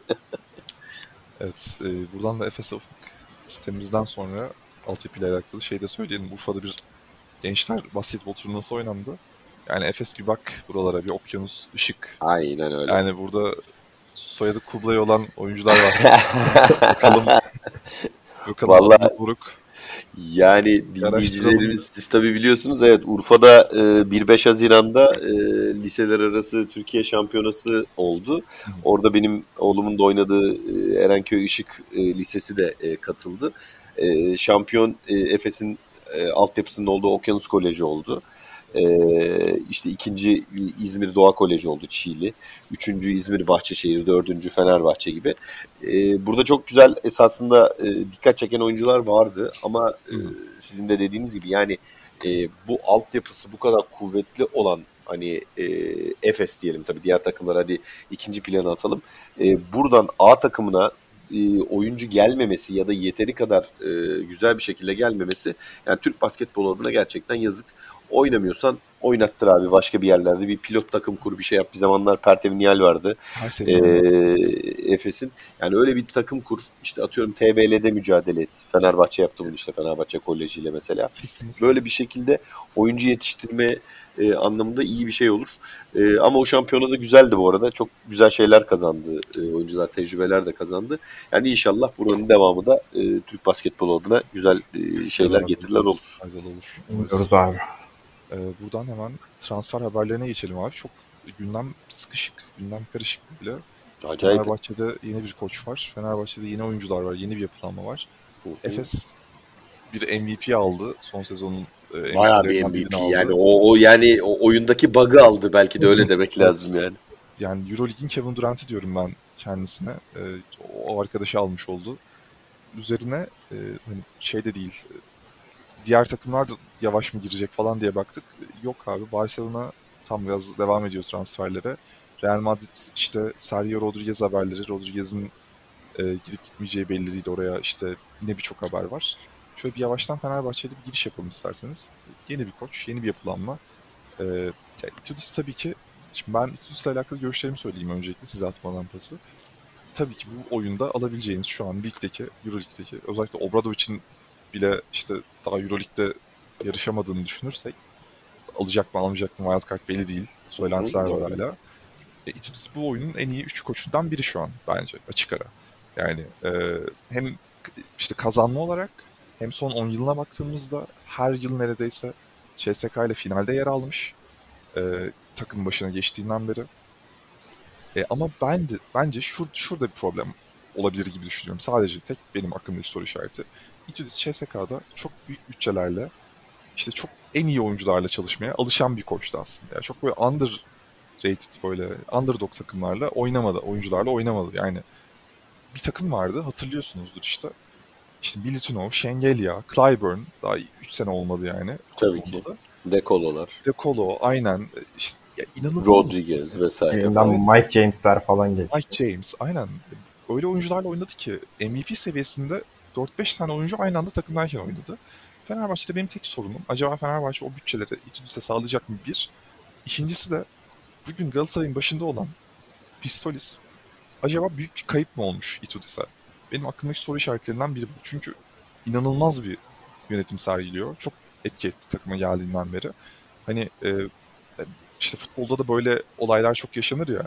Evet, e, buradan da ufak sitemizden sonra altyapı ile alakalı şey de söyleyelim. Urfa'da bir gençler basketbol turnuvası oynandı. Yani Efes bir bak buralara bir okyanus, ışık. Aynen öyle. Yani burada soyadı Kublay olan oyuncular var. Bakalım. Bakalım Vallahi-. Buruk. Yani dinleyicilerimiz siz tabii biliyorsunuz evet Urfa'da e, 1-5 Haziran'da e, liseler arası Türkiye şampiyonası oldu. Orada benim oğlumun da oynadığı e, Erenköy Işık e, Lisesi de e, katıldı. E, şampiyon e, Efes'in e, altyapısının olduğu Okyanus Koleji oldu. Ee, işte ikinci İzmir Doğa Koleji oldu Çiğli. Üçüncü İzmir Bahçeşehir, dördüncü Fenerbahçe gibi. Ee, burada çok güzel esasında e, dikkat çeken oyuncular vardı ama e, sizin de dediğiniz gibi yani e, bu altyapısı bu kadar kuvvetli olan hani e, Efes diyelim tabii diğer takımlar hadi ikinci plana atalım. E, buradan A takımına e, oyuncu gelmemesi ya da yeteri kadar e, güzel bir şekilde gelmemesi yani Türk basketbol adına gerçekten yazık. Oynamıyorsan oynattır abi başka bir yerlerde bir pilot takım kur bir şey yap. Bir zamanlar Pertev Nihal vardı. Ee, Efes'in. Yani öyle bir takım kur. İşte atıyorum TBL'de mücadele et. Fenerbahçe yaptı bunu işte Fenerbahçe Koleji ile mesela. Kesinlikle. Böyle bir şekilde oyuncu yetiştirme e, anlamında iyi bir şey olur. E, ama o şampiyonada güzeldi bu arada. Çok güzel şeyler kazandı. E, oyuncular tecrübeler de kazandı. Yani inşallah buranın devamı da e, Türk basketbolu adına güzel e, şeyler getirirler olur. Faydalı olur. Umuyoruz abi. Ee, buradan hemen transfer haberlerine geçelim abi. Çok gündem sıkışık, gündem karışık bile. Acayip. Fenerbahçe'de yeni bir koç var. Fenerbahçe'de yeni oyuncular var, yeni bir yapılanma var. Efes bir MVP aldı son sezonun. e, Bayağı bir MVP aldı. yani o, o yani o oyundaki bug'ı aldı belki de öyle demek lazım yani. Yani Euroleague'in Kevin Durant'i diyorum ben kendisine. Ee, o arkadaşı almış oldu. Üzerine e, hani şey de değil. E, Diğer takımlar da yavaş mı girecek falan diye baktık. Yok abi Barcelona tam biraz devam ediyor transferlere. Real Madrid işte Sergio Rodriguez haberleri. Rodriguez'in e, gidip gitmeyeceği belli değil oraya. işte yine birçok haber var. Şöyle bir yavaştan Fenerbahçe'de bir giriş yapalım isterseniz. Yeni bir koç, yeni bir yapılanma. Ee, ya Itudis tabii ki Şimdi ben Itudis'le alakalı görüşlerimi söyleyeyim öncelikle size atmadan pası. Tabii ki bu oyunda alabileceğiniz şu an ligdeki, Euroleague'deki özellikle Obradovic'in bile işte daha Euroleague'de yarışamadığını düşünürsek alacak mı almayacak mı wildcard belli değil. Söylentiler var hala. E, Itudis bu oyunun en iyi 3 koçundan biri şu an bence açık ara. Yani e, hem işte kazanma olarak hem son 10 yılına baktığımızda her yıl neredeyse CSK ile finalde yer almış. E, takım başına geçtiğinden beri. E, ama ben de, bence şur, şurada bir problem olabilir gibi düşünüyorum. Sadece tek benim aklımdaki soru işareti. Itudis CSK'da çok büyük bütçelerle işte çok en iyi oyuncularla çalışmaya alışan bir koçtu aslında. Yani çok böyle underrated böyle underdog takımlarla oynamadı, oyuncularla oynamadı. Yani bir takım vardı hatırlıyorsunuzdur işte. İşte Bilitunov, Şengelya, Clyburn daha 3 sene olmadı yani. Tabii ki. Olmadı. Dekololar, De Colo aynen işte ya inanılmaz. Rodriguez vesaire. Elinden Mike James'ler falan geliyor. Mike James aynen. Öyle oyuncularla oynadı ki MVP seviyesinde 4-5 tane oyuncu aynı anda takımdayken oynadı. Fenerbahçe'de benim tek sorunum acaba Fenerbahçe o bütçeleri Itudis'e sağlayacak mı bir. İkincisi de bugün Galatasaray'ın başında olan Pistolis acaba büyük bir kayıp mı olmuş Itudis'e? Benim aklımdaki soru işaretlerinden biri bu. Çünkü inanılmaz bir yönetim sergiliyor. Çok etki etti takıma geldiğinden beri. Hani e, işte futbolda da böyle olaylar çok yaşanır ya.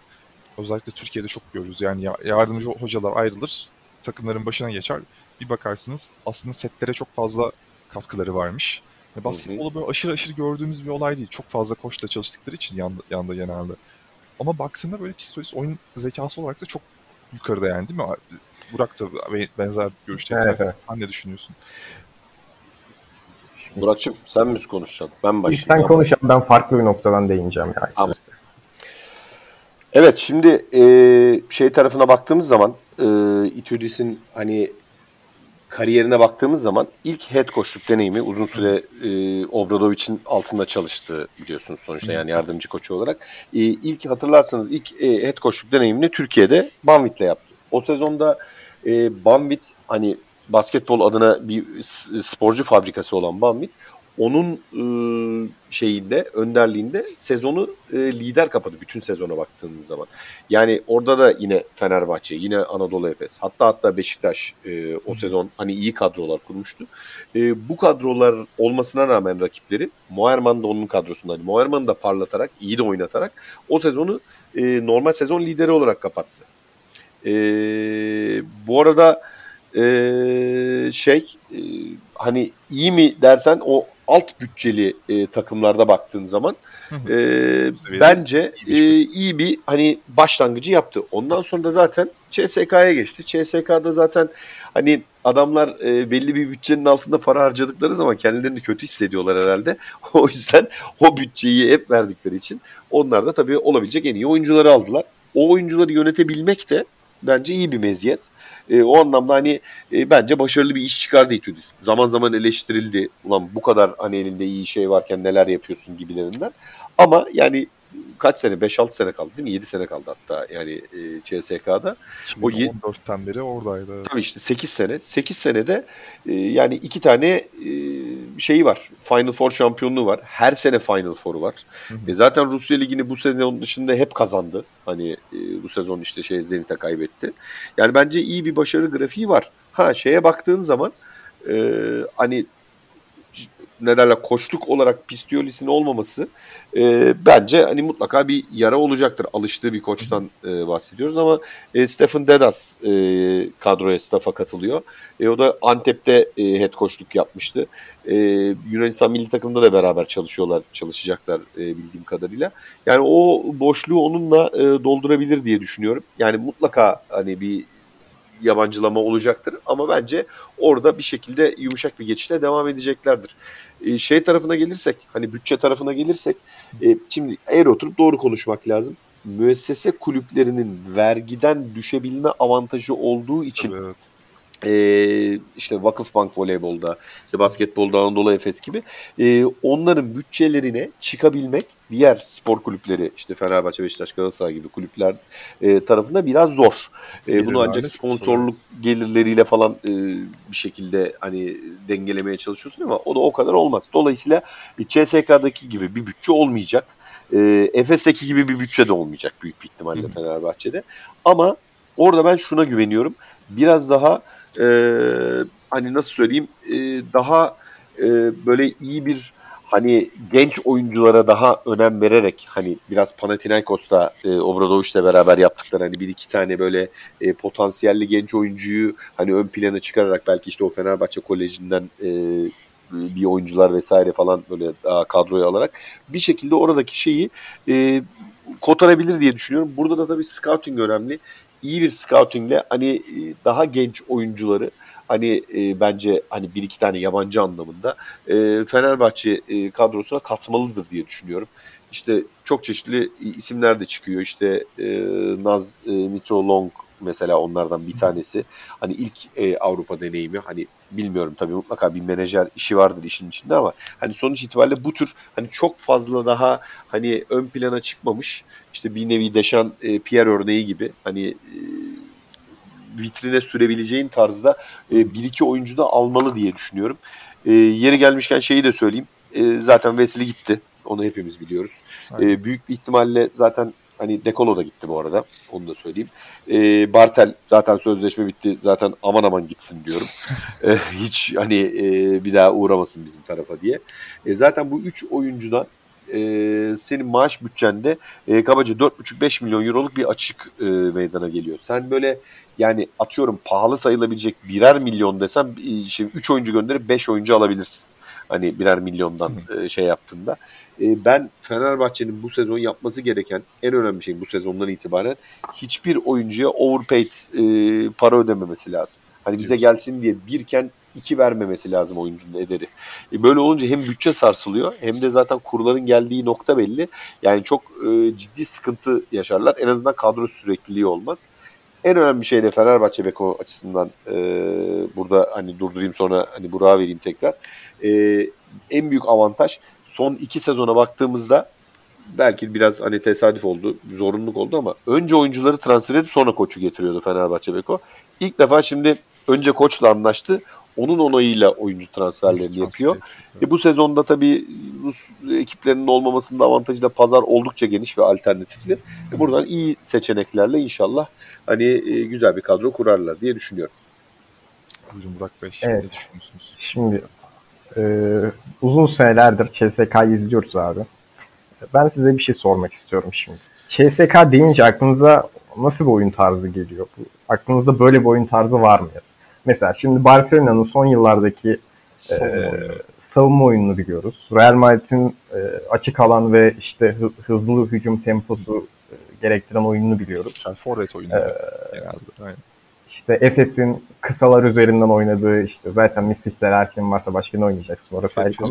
Özellikle Türkiye'de çok görürüz. Yani ya- yardımcı hocalar ayrılır, takımların başına geçer. Bir bakarsınız aslında setlere çok fazla katkıları varmış. Ve basketbolda böyle aşırı aşırı gördüğümüz bir olay değil. Çok fazla koçla çalıştıkları için yanda, yanda genelde. Ama baktığında böyle Pistolis oyun zekası olarak da çok yukarıda yani değil mi? Burak da be- benzer görüşte. Evet, evet. Sen ne düşünüyorsun? Burak'cığım sen mi konuşacaksın? Ben başlayayım. sen konuş abi, ben farklı bir noktadan değineceğim yani. Tamam. Evet şimdi e, şey tarafına baktığımız zaman e, Itudis'in hani kariyerine baktığımız zaman ilk head coachluk deneyimi uzun süre e, Obradovic'in altında çalıştı biliyorsunuz sonuçta yani yardımcı koçu olarak. E, ilk hatırlarsanız ilk e, head coachluk deneyimini Türkiye'de Banvit'le yaptı. O sezonda e, Banvit hani basketbol adına bir sporcu fabrikası olan Banvit onun e, şeyinde önderliğinde sezonu e, lider kapadı bütün sezona baktığınız zaman. Yani orada da yine Fenerbahçe, yine Anadolu Efes, hatta hatta Beşiktaş e, o sezon hani iyi kadrolar kurmuştu. E, bu kadrolar olmasına rağmen rakipleri Moerman da onun kadrosundaydı. Moerman'ı da parlatarak, iyi de oynatarak o sezonu e, normal sezon lideri olarak kapattı. E, bu arada e, şey e, hani iyi mi dersen o alt bütçeli e, takımlarda baktığın zaman e, bence e, iyi bir hani başlangıcı yaptı. Ondan sonra da zaten CSK'ya geçti. CSK'da zaten hani adamlar e, belli bir bütçenin altında para harcadıkları zaman kendilerini kötü hissediyorlar herhalde. O yüzden o bütçeyi hep verdikleri için onlar da tabii olabilecek en iyi oyuncuları aldılar. O oyuncuları yönetebilmek de bence iyi bir meziyet. E, o anlamda hani e, bence başarılı bir iş çıkardı Itudis. Zaman zaman eleştirildi. Ulan bu kadar hani elinde iyi şey varken neler yapıyorsun gibilerinden. Ama yani kaç sene? 5-6 sene kaldı değil mi? 7 sene kaldı hatta yani e, CSK'da. O 14'ten beri oradaydı. Tabii işte 8 sene. 8 senede e, yani iki tane e, şeyi var. Final Four şampiyonluğu var. Her sene Final Four'u var. Hı hı. E, zaten Rusya Ligi'ni bu sezon dışında hep kazandı. Hani e, bu sezon işte şey Zenit'e kaybetti. Yani bence iyi bir başarı grafiği var. Ha şeye baktığın zaman e, hani ne derler koçluk olarak Pistiolis'in olmaması e, bence hani mutlaka bir yara olacaktır. Alıştığı bir koçtan e, bahsediyoruz ama e, Stephen Dedas e, kadroya staff'a katılıyor. E, o da Antep'te e, head koçluk yapmıştı. E, Yunanistan milli takımında da beraber çalışıyorlar, çalışacaklar e, bildiğim kadarıyla. Yani o boşluğu onunla e, doldurabilir diye düşünüyorum. Yani mutlaka hani bir yabancılama olacaktır ama bence orada bir şekilde yumuşak bir geçişle devam edeceklerdir. E, şey tarafına gelirsek hani bütçe tarafına gelirsek e, şimdi eğer oturup doğru konuşmak lazım. Müessese kulüplerinin vergiden düşebilme avantajı olduğu için evet e, işte Vakıfbank voleybolda, işte basketbolda Anadolu Efes gibi e, onların bütçelerine çıkabilmek diğer spor kulüpleri işte Fenerbahçe, Beşiktaş, Galatasaray gibi kulüpler e, tarafında biraz zor. E, bunu ancak sponsorluk gelirleriyle falan e, bir şekilde hani dengelemeye çalışıyorsun ama o da o kadar olmaz. Dolayısıyla CSK'daki gibi bir bütçe olmayacak. E, Efes'teki gibi bir bütçe de olmayacak büyük bir ihtimalle Fenerbahçe'de. Ama orada ben şuna güveniyorum. Biraz daha e, hani nasıl söyleyeyim e, daha e, böyle iyi bir hani genç oyunculara daha önem vererek hani biraz Panathinaikos'ta e, Obradoviç'le beraber yaptıkları hani bir iki tane böyle e, potansiyelli genç oyuncuyu hani ön plana çıkararak belki işte o Fenerbahçe Koleji'nden e, bir oyuncular vesaire falan böyle daha kadroya alarak bir şekilde oradaki şeyi e, kotarabilir diye düşünüyorum. Burada da tabii scouting önemli iyi bir scoutingle hani e, daha genç oyuncuları hani e, bence hani bir iki tane yabancı anlamında e, Fenerbahçe e, kadrosuna katmalıdır diye düşünüyorum. İşte çok çeşitli isimler de çıkıyor. İşte e, Naz e, Mitro Long mesela onlardan bir tanesi. Hani ilk e, Avrupa deneyimi hani bilmiyorum tabii mutlaka bir menajer işi vardır işin içinde ama hani sonuç itibariyle bu tür hani çok fazla daha hani ön plana çıkmamış işte bir nevi Deşan e, Pierre örneği gibi hani e, vitrine sürebileceğin tarzda e, bir iki oyuncu da almalı diye düşünüyorum. E, yeri gelmişken şeyi de söyleyeyim. E, zaten Wesley gitti. Onu hepimiz biliyoruz. E, büyük bir ihtimalle zaten Hani Dekolo da gitti bu arada. Onu da söyleyeyim. E, Bartel zaten sözleşme bitti. Zaten aman aman gitsin diyorum. e, hiç hani e, bir daha uğramasın bizim tarafa diye. E, zaten bu üç oyuncudan e, senin maaş bütçende e, kabaca 4,5-5 milyon euroluk bir açık e, meydana geliyor. Sen böyle yani atıyorum pahalı sayılabilecek birer milyon desem şimdi 3 oyuncu gönderip 5 oyuncu alabilirsin. Hani birer milyondan e, şey yaptığında. E, ben Fenerbahçe'nin bu sezon yapması gereken en önemli şey bu sezondan itibaren hiçbir oyuncuya overpaid e, para ödememesi lazım. Hani bize gelsin diye birken iki vermemesi lazım oyuncunun ederi. E böyle olunca hem bütçe sarsılıyor hem de zaten kurların geldiği nokta belli. Yani çok e, ciddi sıkıntı yaşarlar. En azından kadro sürekliliği olmaz. En önemli şey de Fenerbahçe Beko açısından e, burada hani durdurayım sonra hani Burak'a vereyim tekrar. E, en büyük avantaj son iki sezona baktığımızda belki biraz hani tesadüf oldu, zorunluluk oldu ama önce oyuncuları transfer edip sonra koçu getiriyordu Fenerbahçe Beko. İlk defa şimdi önce koçla anlaştı. Onun onayıyla oyuncu transferlerini oyuncu yapıyor. Transfer. E bu sezonda tabii Rus ekiplerinin olmamasının avantajıyla pazar oldukça geniş ve alternatifli. E buradan iyi seçeneklerle inşallah hani e, güzel bir kadro kurarlar diye düşünüyorum. Buyurun Burak Bey, evet. ne düşünüyorsunuz? Şimdi e, uzun senelerdir CSK'yı izliyoruz abi. Ben size bir şey sormak istiyorum şimdi. CSK deyince aklınıza nasıl bir oyun tarzı geliyor? Aklınızda böyle bir oyun tarzı var mı? Mesela şimdi Barcelona'nın son yıllardaki Savunma Ee, oyunu. savunma oyununu biliyoruz. Real Madrid'in e, açık alan ve işte hı- hızlı hücum temposu e, gerektiren oyununu biliyoruz. Yani forvet oyunu Ee, genelde. Aynen. İşte Efes'in kısalar üzerinden oynadığı işte zaten Mistic'ler erken varsa başka ne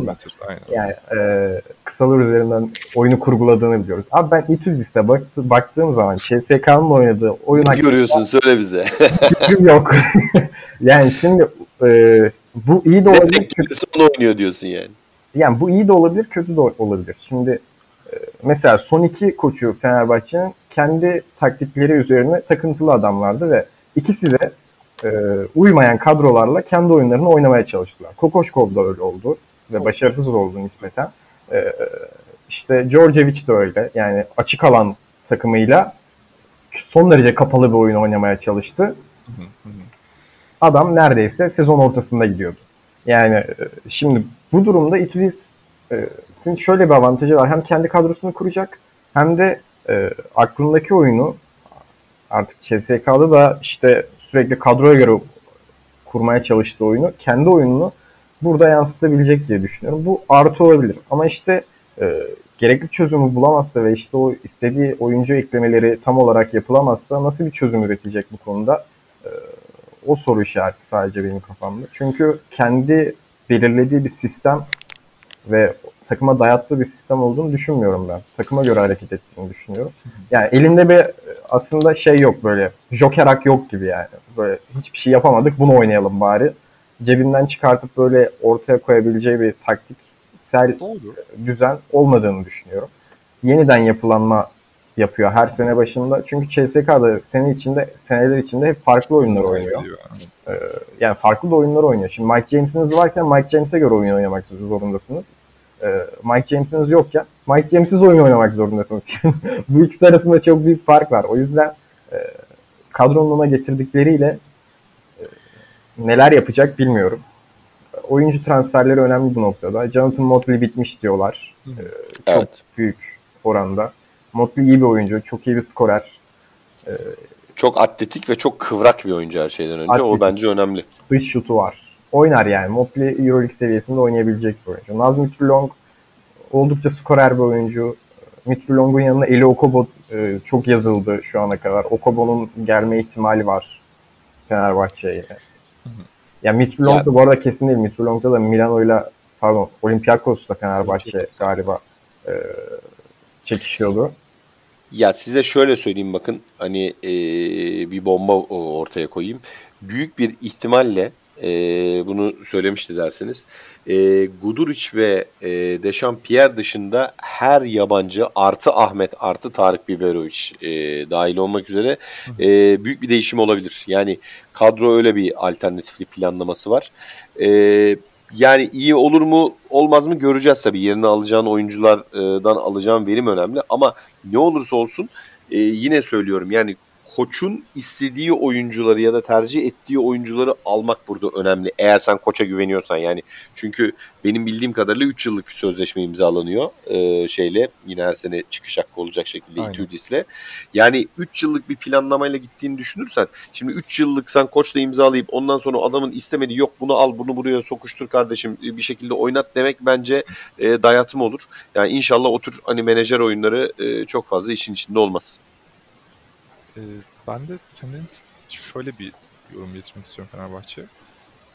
da. Getir, Aynen. Yani e, kısalar üzerinden oyunu kurguladığını biliyoruz. Abi ben Itudis'e bak, baktığım zaman CSK'nın oynadığı oyun Ne görüyorsun söyle bize. yok. yani şimdi e, bu iyi de ne olabilir, denk gelirse onu oynuyor diyorsun yani. yani bu iyi de olabilir, kötü de olabilir. Şimdi e, mesela son iki koçu Fenerbahçe'nin kendi taktikleri üzerine takıntılı adamlardı ve ikisi de e, uymayan kadrolarla kendi oyunlarını oynamaya çalıştılar. Kokoşkov da öyle oldu ve başarısız oldu nispeten. E, işte Djordjevic de öyle. Yani açık alan takımıyla son derece kapalı bir oyun oynamaya çalıştı. Adam neredeyse sezon ortasında gidiyordu. Yani e, şimdi bu durumda Itudis'in şöyle bir avantajı var. Hem kendi kadrosunu kuracak hem de e, aklındaki oyunu artık CSK'da da işte sürekli kadroya göre kurmaya çalıştığı oyunu, kendi oyununu burada yansıtabilecek diye düşünüyorum. Bu artı olabilir. Ama işte e, gerekli çözümü bulamazsa ve işte o istediği oyuncu eklemeleri tam olarak yapılamazsa nasıl bir çözüm üretecek bu konuda? E, o soru işareti sadece benim kafamda. Çünkü kendi belirlediği bir sistem ve takıma dayattığı bir sistem olduğunu düşünmüyorum ben. Takıma göre hareket ettiğini düşünüyorum. Yani elinde bir aslında şey yok böyle joker hak yok gibi yani. Böyle hiçbir şey yapamadık bunu oynayalım bari. Cebinden çıkartıp böyle ortaya koyabileceği bir taktiksel Doğru. düzen olmadığını düşünüyorum. Yeniden yapılanma yapıyor her sene başında. Çünkü CSK'da sene içinde seneler içinde hep farklı oyunlar oynuyor. Yani. Yani farklı da oyunlar oynuyor. Şimdi Mike James'iniz varken Mike James'e göre oyun oynamak zorundasınız. Ee, Mike James'iniz yokken Mike James'siz oyun oynamak zorundasınız. Bu ikisi arasında çok büyük fark var. O yüzden e, kadronun ona getirdikleriyle e, neler yapacak bilmiyorum. Oyuncu transferleri önemli bu noktada. Jonathan Motley bitmiş diyorlar. Hı. Çok Evet. büyük oranda. Motley iyi bir oyuncu, çok iyi bir skorer. Çok atletik ve çok kıvrak bir oyuncu her şeyden önce. O Atletik. bence önemli. dış şutu var. Oynar yani. Motley Euroleague seviyesinde oynayabilecek bir oyuncu. Naz Mitrulong oldukça skorer bir oyuncu. Mitrulong'un yanına Eli Okobo e, çok yazıldı şu ana kadar. Okobo'nun gelme ihtimali var Fenerbahçe'ye. Ya Mitrulong da bu arada kesin değil. Mitrulong'da da Milano'yla pardon Olympiakos'la Fenerbahçe Olympiakos. galiba e, çekişiyordu. Ya size şöyle söyleyeyim bakın hani eee, bir bomba ortaya koyayım. Büyük bir ihtimalle eee, bunu söylemişti dersiniz. Eee Guduric ve eee Dechampierre dışında her yabancı artı Ahmet artı Tarık Biberovic eee, dahil olmak üzere eee, büyük bir değişim olabilir. Yani kadro öyle bir alternatifli planlaması var. Eee yani iyi olur mu olmaz mı göreceğiz tabii. Yerine alacağın oyunculardan alacağın verim önemli. Ama ne olursa olsun e, yine söylüyorum yani koçun istediği oyuncuları ya da tercih ettiği oyuncuları almak burada önemli. Eğer sen koça güveniyorsan yani. Çünkü benim bildiğim kadarıyla 3 yıllık bir sözleşme imzalanıyor e, şeyle. Yine her sene çıkış hakkı olacak şekilde Aynen. Itudis'le. Yani 3 yıllık bir planlamayla gittiğini düşünürsen şimdi 3 yıllık sen koçla imzalayıp ondan sonra adamın istemediği yok bunu al bunu buraya sokuştur kardeşim bir şekilde oynat demek bence e, dayatım olur. Yani inşallah o tür hani menajer oyunları e, çok fazla işin içinde olmaz. Ee, ben de Fener'in şöyle bir yorum getirmek istiyorum Fenerbahçe.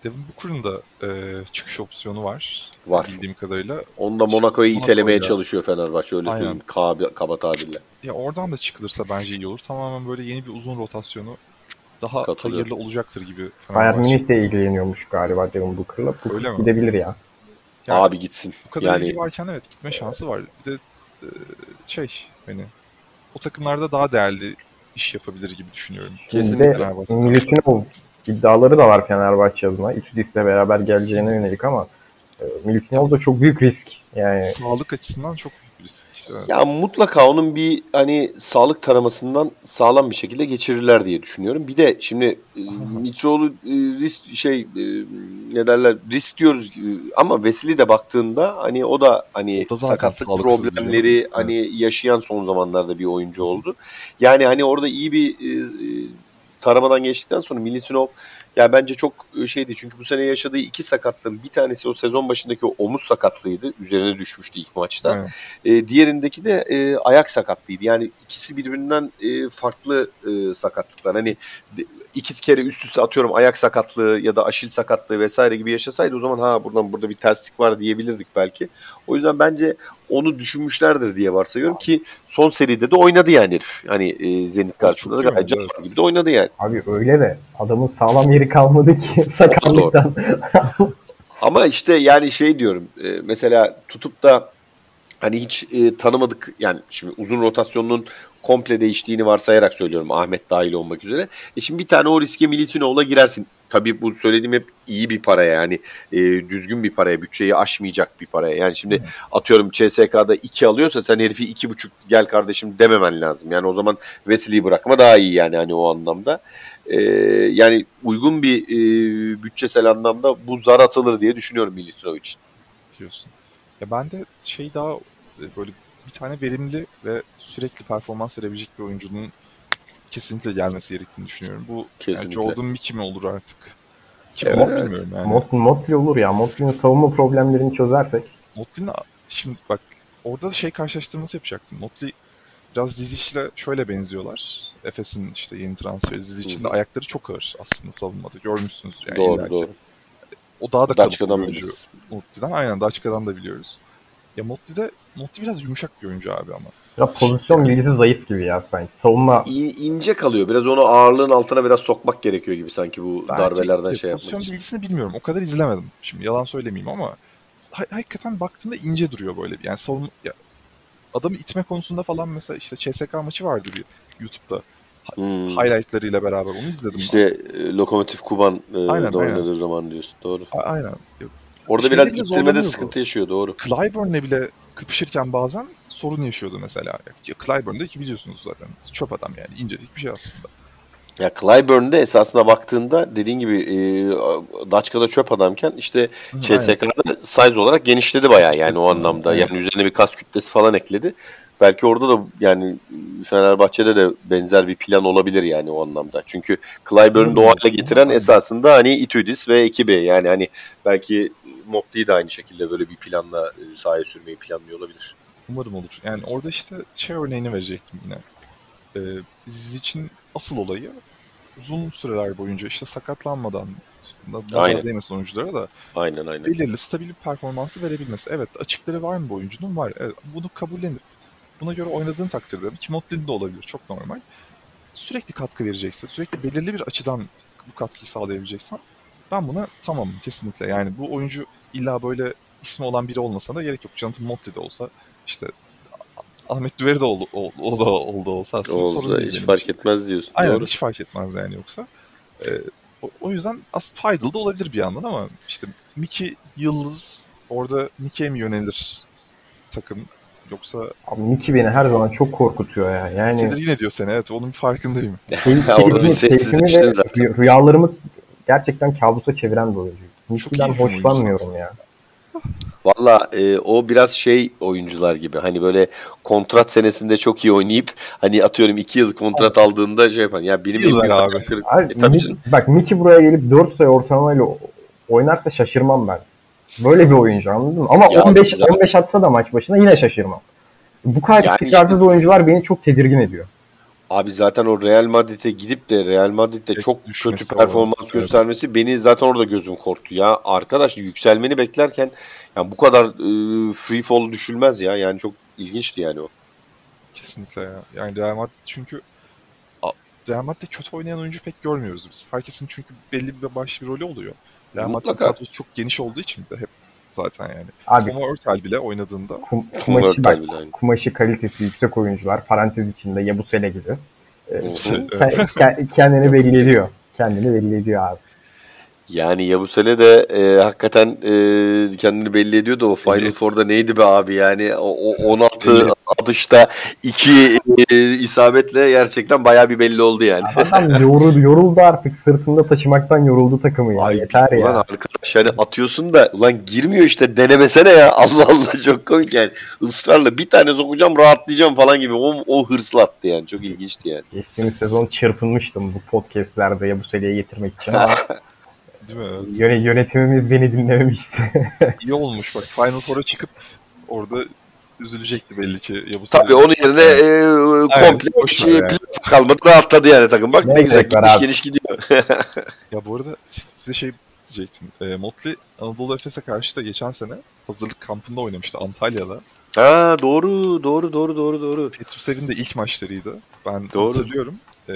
Devin Booker'ın da e, çıkış opsiyonu var. Var. Bildiğim kadarıyla. Onda Monaco'yu itelemeye çalışıyor Fenerbahçe öyle Aynen. söyleyeyim kaba, kaba tabirle. Ya oradan da çıkılırsa bence iyi olur. Tamamen böyle yeni bir uzun rotasyonu daha hayırlı olacaktır gibi Bayern Fenerbahçe. Münih de ilgileniyormuş galiba Devin Booker'la. Öyle Booker mi? gidebilir ya. Yani Abi gitsin. Bu kadar Yani ilgi varken evet gitme şansı var. Bir de e, şey hani o takımlarda daha değerli iş yapabilir gibi düşünüyorum. Kesinlikle. Milutinov iddiaları da var Fenerbahçe adına. Itudis'le beraber geleceğine yönelik ama e, Milutinov da çok büyük risk. Yani Sağlık açısından çok. Evet. Ya mutlaka onun bir hani sağlık taramasından sağlam bir şekilde geçirirler diye düşünüyorum. Bir de şimdi e, Mitroğlu e, risk şey e, ne derler risk diyoruz e, ama Veseli de baktığında hani o da hani O da sakatlık sağlıksız problemleri diyor. hani yaşayan son zamanlarda bir oyuncu oldu. Yani hani orada iyi bir e, taramadan geçtikten sonra Militinov Ya bence çok e, şeydi çünkü bu sene yaşadığı iki sakatlığın bir tanesi o sezon başındaki o omuz sakatlığıydı. Üzerine düşmüştü ilk maçta. Aynen. E, diğerindeki de e, ayak sakatlığıydı. Yani ikisi birbirinden e, farklı e, sakatlıklar. Hani de- iki kere üst üste atıyorum ayak sakatlığı ya da aşil sakatlığı vesaire gibi yaşasaydı o zaman ha buradan burada bir terslik var diyebilirdik belki. O yüzden bence onu düşünmüşlerdir diye varsayıyorum ki son seride de oynadı yani herif. Hani e, Zenit karşısında da gayet evet. gibi de oynadı yani. Abi öyle de adamın sağlam yeri kalmadı ki sakatlıktan. Ama işte yani şey diyorum e, mesela tutup da hani hiç e, tanımadık yani şimdi uzun rotasyonun komple değiştiğini varsayarak söylüyorum Ahmet dahil olmak üzere. E şimdi bir tane o riske Militinov'la girersin. Tabii bu söylediğim hep iyi bir paraya yani e, düzgün bir paraya bütçeyi aşmayacak bir paraya. Yani şimdi atıyorum CSK'da 2 alıyorsa sen herifi iki buçuk gel kardeşim dememen lazım. Yani o zaman Wesley'i bırakma daha iyi yani hani o anlamda. E, yani uygun bir e, bütçesel anlamda bu zar atılır diye düşünüyorum Militinov için. diyorsun. Ya ben de şey daha e, böyle bir tane verimli ve sürekli performans verebilecek bir oyuncunun kesinlikle gelmesi gerektiğini düşünüyorum. Bu yani Kesinlikle. Jordan Mickey mi olur artık? Kim Evet. olur bilmiyorum yani. Mot Motley olur ya. Motley'nin savunma problemlerini çözersek. Motley'nin şimdi bak orada da şey karşılaştırması yapacaktım. Motley biraz Dizic'le şöyle benziyorlar. Efes'in işte yeni transferi Dizic'in de ayakları çok ağır aslında savunmada. Görmüşsünüzdür yani doğru illaki. doğru. O daha da Daçka'dan oyuncu. Motley'den aynen Daçka'dan da biliyoruz. Ya Motley de Motley biraz yumuşak bir oyuncu abi ama. Biraz pozisyon bilgisi zayıf gibi ya sanki. Savunma İ- ince kalıyor. Biraz onu ağırlığın altına biraz sokmak gerekiyor gibi sanki bu Belki darbelerden de şey yapmak pozisyon için. bilgisini bilmiyorum. O kadar izlemedim. Şimdi yalan söylemeyeyim ama ha- hakikaten baktığımda ince duruyor böyle. Yani savunma ya, adamı itme konusunda falan mesela işte CSK maçı vardı bir YouTube'da. Hmm. Highlightlarıyla beraber onu izledim. İşte e, Lokomotiv Kuban e, Aynen, da aynen. oynadığı zaman diyorsun. Doğru. A- aynen. Orada biraz ittirmede sıkıntı yaşıyor. Doğru. Clyburn'le bile kapışırken bazen sorun yaşıyordu mesela. Clyburn'da ki biliyorsunuz zaten çöp adam yani incelik bir şey aslında. Ya Clyburn'de esasına baktığında dediğin gibi e, Daçka'da çöp adamken işte CSK'da size olarak genişledi bayağı yani o anlamda. aynen. Yani üzerine bir kas kütlesi falan ekledi. Belki orada da yani Fenerbahçe'de de benzer bir plan olabilir yani o anlamda. Çünkü Clyburn'u hale getiren esasında hani Itudis ve ekibi. Yani hani belki Motley'i de aynı şekilde böyle bir planla e, sahaya sürmeyi planlıyor olabilir. Umarım olur. Yani orada işte şey örneğini verecektim yine. Ee, için asıl olayı uzun süreler boyunca işte sakatlanmadan işte nazar değmesin oyunculara da Aynen aynen. belirli stabil bir performansı verebilmesi. Evet açıkları var mı bu oyuncunun? Var. Evet, bunu kabullenir. Buna göre oynadığın takdirde ki Motley'nin de olabilir. Çok normal. Sürekli katkı verecekse, sürekli belirli bir açıdan bu katkıyı sağlayabileceksen ben buna tamamım kesinlikle. Yani bu oyuncu illa böyle ismi olan biri olmasına da gerek yok. Jonathan Motley de olsa işte Ahmet Düveri de oldu, oldu, o da oldu olsa aslında sorun Olsa değil hiç benim fark için. etmez diyorsun. Aynen Doğru. hiç fark etmez yani yoksa. Ee, o, o yüzden aslında faydalı da olabilir bir yandan ama işte Miki Yıldız orada Miki'ye mi yönelir takım yoksa abi Miki beni her zaman çok korkutuyor ya. Yani tedirgin ediyor seni evet onun bir farkındayım. orada bir sessizleştin zaten. rü- Rüyalarımı gerçekten kabusa çeviren bir oyuncu. Oyuncu hoşlanmıyorum ya. Valla e, o biraz şey oyuncular gibi hani böyle kontrat senesinde çok iyi oynayıp hani atıyorum iki yıl kontrat aldığında şey yapan ya benim Bir yıl en ver büyük abi. kırık- Abi, E, tabii canım. bak Miki buraya gelip 4 sayı ortalamayla oynarsa şaşırmam ben. Böyle bir oyuncu anladın mı? Ama Ya 15 zaten- 15 atsa da maç başına yine şaşırmam. Bu kadar Yani istikrarsız işte- oyuncular beni çok tedirgin ediyor. Abi zaten o Real Madrid'e gidip de Real Madrid'de çok kötü performans evet. göstermesi beni zaten orada gözüm korktu ya. Arkadaş yükselmeni beklerken yani bu kadar e, free fall düşülmez ya. Yani çok ilginçti yani o. Kesinlikle ya. Yani Real Madrid çünkü Real Madrid'de kötü oynayan oyuncu pek görmüyoruz biz. Herkesin çünkü belli bir başlı bir rolü oluyor. Real Madrid'in kadrosu çok geniş olduğu için de hep zaten yani. Abi Thomas Örtel bile oynadığında kum- kumaşı bak, bile aynı. kumaşı kalitesi yüksek oyuncular parantez içinde Yabusele gibi. Ee, Hı hı. ke- ke- kendini belli ediyor. Kendini belli ediyor abi. Yani Yabusele de e, hakikaten e, kendini belli ediyor da o Final etti. Four'da neydi be abi yani o, o 16 atışta 2 e, isabetle gerçekten bayağı bir belli oldu yani. Adam yoruldu, yoruldu artık sırtında taşımaktan yoruldu takımı ya. Ay, Yeter ya. Ulan arkadaş Yani atıyorsun da ulan girmiyor işte denemesene ya. Allah Allah çok komik yani. Israrla bir tane sokacağım rahatlayacağım falan gibi. O, o hırsla attı yani. Çok ilginçti yani. Geçtiğimiz sezon çırpınmıştım bu podcastlerde ya bu seriye getirmek için ama Değil mi? yöne- yönetimimiz beni dinlememişti. İyi olmuş bak. Final Four'a çıkıp orada üzülecekti belli ki. Ya bu Tabii onun yerine e, komple hiç ver yani. kalmadı rahatladı yani takım. Bak ne, Ne güzel geniş abi? geniş gidiyor. Ya bu arada size şey diyecektim. E, Motley Anadolu Efes'e karşı da geçen sene hazırlık kampında oynamıştı Antalya'da. ha doğru doğru doğru doğru doğru. Petrusev'in de ilk maçlarıydı. Ben Doğru. hatırlıyorum. E,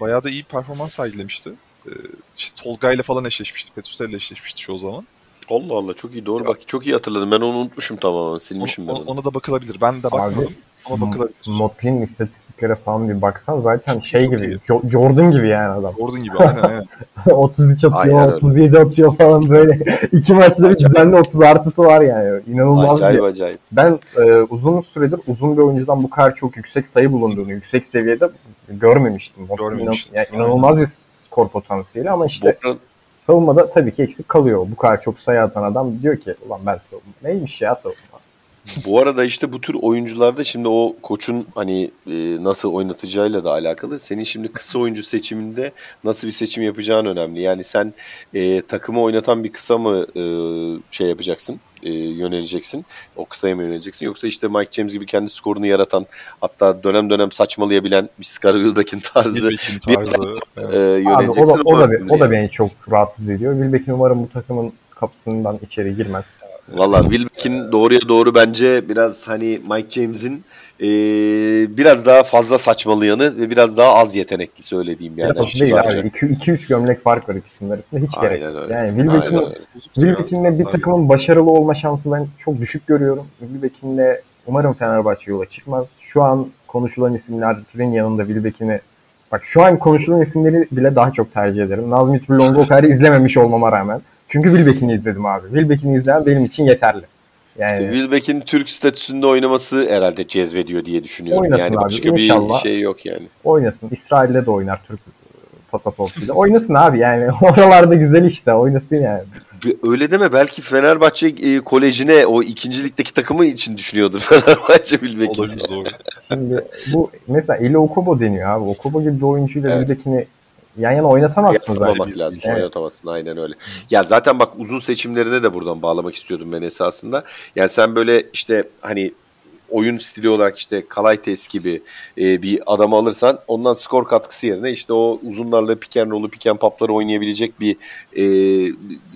bayağı da iyi performans sergilemişti. E, işte Tolga ile falan eşleşmişti. Petrusev'le eşleşmişti şu zaman. Allah Allah çok iyi doğru bak çok iyi hatırladım. Ben onu unutmuşum tamamen silmişim ben Ona, onu. ona da bakılabilir. Ben de bakmadım ama bakılabilir. Motley'in istatistiklere falan bir baksan zaten şey çok gibi. Jo- Jordan gibi yani adam. Jordan gibi aynen aynen. 33 atıyor, Aynen öyle. 37 atıyor falan böyle. İki maçta bir düzenli 30 artısı var yani. İnanılmaz Acayip bir. acayip. Ben e, uzun süredir uzun bir oyuncudan bu kadar çok yüksek sayı bulunduğunu, yüksek seviyede görmemiştim. Motley'in Görmemiştim. Yani inanılmaz bir skor potansiyeli ama işte arada savunmada tabii ki eksik kalıyor. Bu kadar çok sayı atan adam diyor ki ulan ben savunma. Neymiş ya savunma? Bu arada işte bu tür oyuncularda şimdi o koçun hani e, nasıl oynatacağıyla da alakalı. Senin şimdi kısa oyuncu seçiminde nasıl bir seçim yapacağın önemli. Yani sen e, takımı oynatan bir kısa mı e, şey yapacaksın, e, yöneleceksin. O kısaya mı yöneleceksin? Yoksa işte Mike James gibi kendi skorunu yaratan hatta dönem dönem saçmalayabilen bir Scar Wilbeck'in tarzı Wilbeck'in tarzı. e, evet. Abi, o, yöneleceksin. da, o, da, o da yani. beni çok rahatsız ediyor. Wilbeck'in umarım bu takımın kapısından içeri girmez. Valla Wilbeck'in doğruya doğru bence biraz hani Mike James'in e, biraz daha fazla saçmalayanı ve biraz daha az yetenekli söylediğim yani. Açıkçası değil abi. 2-3 gömlek fark var ikisinin arasında. Hiç gerek Aynen yok. öyle. Yani. Wilbeck'inle bir takımın başarılı olma şansı ben çok düşük görüyorum. Wilbeck'inle umarım Fenerbahçe yola çıkmaz. Şu an konuşulan isimlerin yanında Wilbeck'ini bak şu an konuşulan isimleri bile daha çok tercih ederim. Nazmi Tüllong'u o kadar izlememiş olmama rağmen. Çünkü Wilbeck'ini izledim abi. Wilbeck'ini izleyen benim için yeterli. Yani İşte Wilbeck'in Türk statüsünde oynaması herhalde cezbediyor diye düşünüyorum. Oynasın yani abi, başka bir inşallah. şey yok yani. oynasın. İsrail'de de oynar Türk pasaportuyla. Oynasın abi yani. Oralarda güzel işte. Oynasın yani. Bir- Öyle deme belki Fenerbahçe e, kolejine o ikinci ligdeki takımı için düşünüyordur Fenerbahçe Wilbeck'in. Olabilir doğru. Şimdi bu mesela Eli Okobo deniyor abi. Okobo gibi bir oyuncuyla Evet. Wilbeck'ini yan yana oynatamazsın zaten. Yaslamamak lazım. Evet. Oynatamazsın aynen öyle. Ya zaten bak uzun seçimlerine de buradan bağlamak istiyordum ben esasında. Yani sen böyle işte hani oyun stili olarak işte Kalaytes gibi e, bir adamı alırsan ondan skor katkısı yerine işte o uzunlarla roll'u pick and pop'ları oynayabilecek bir e,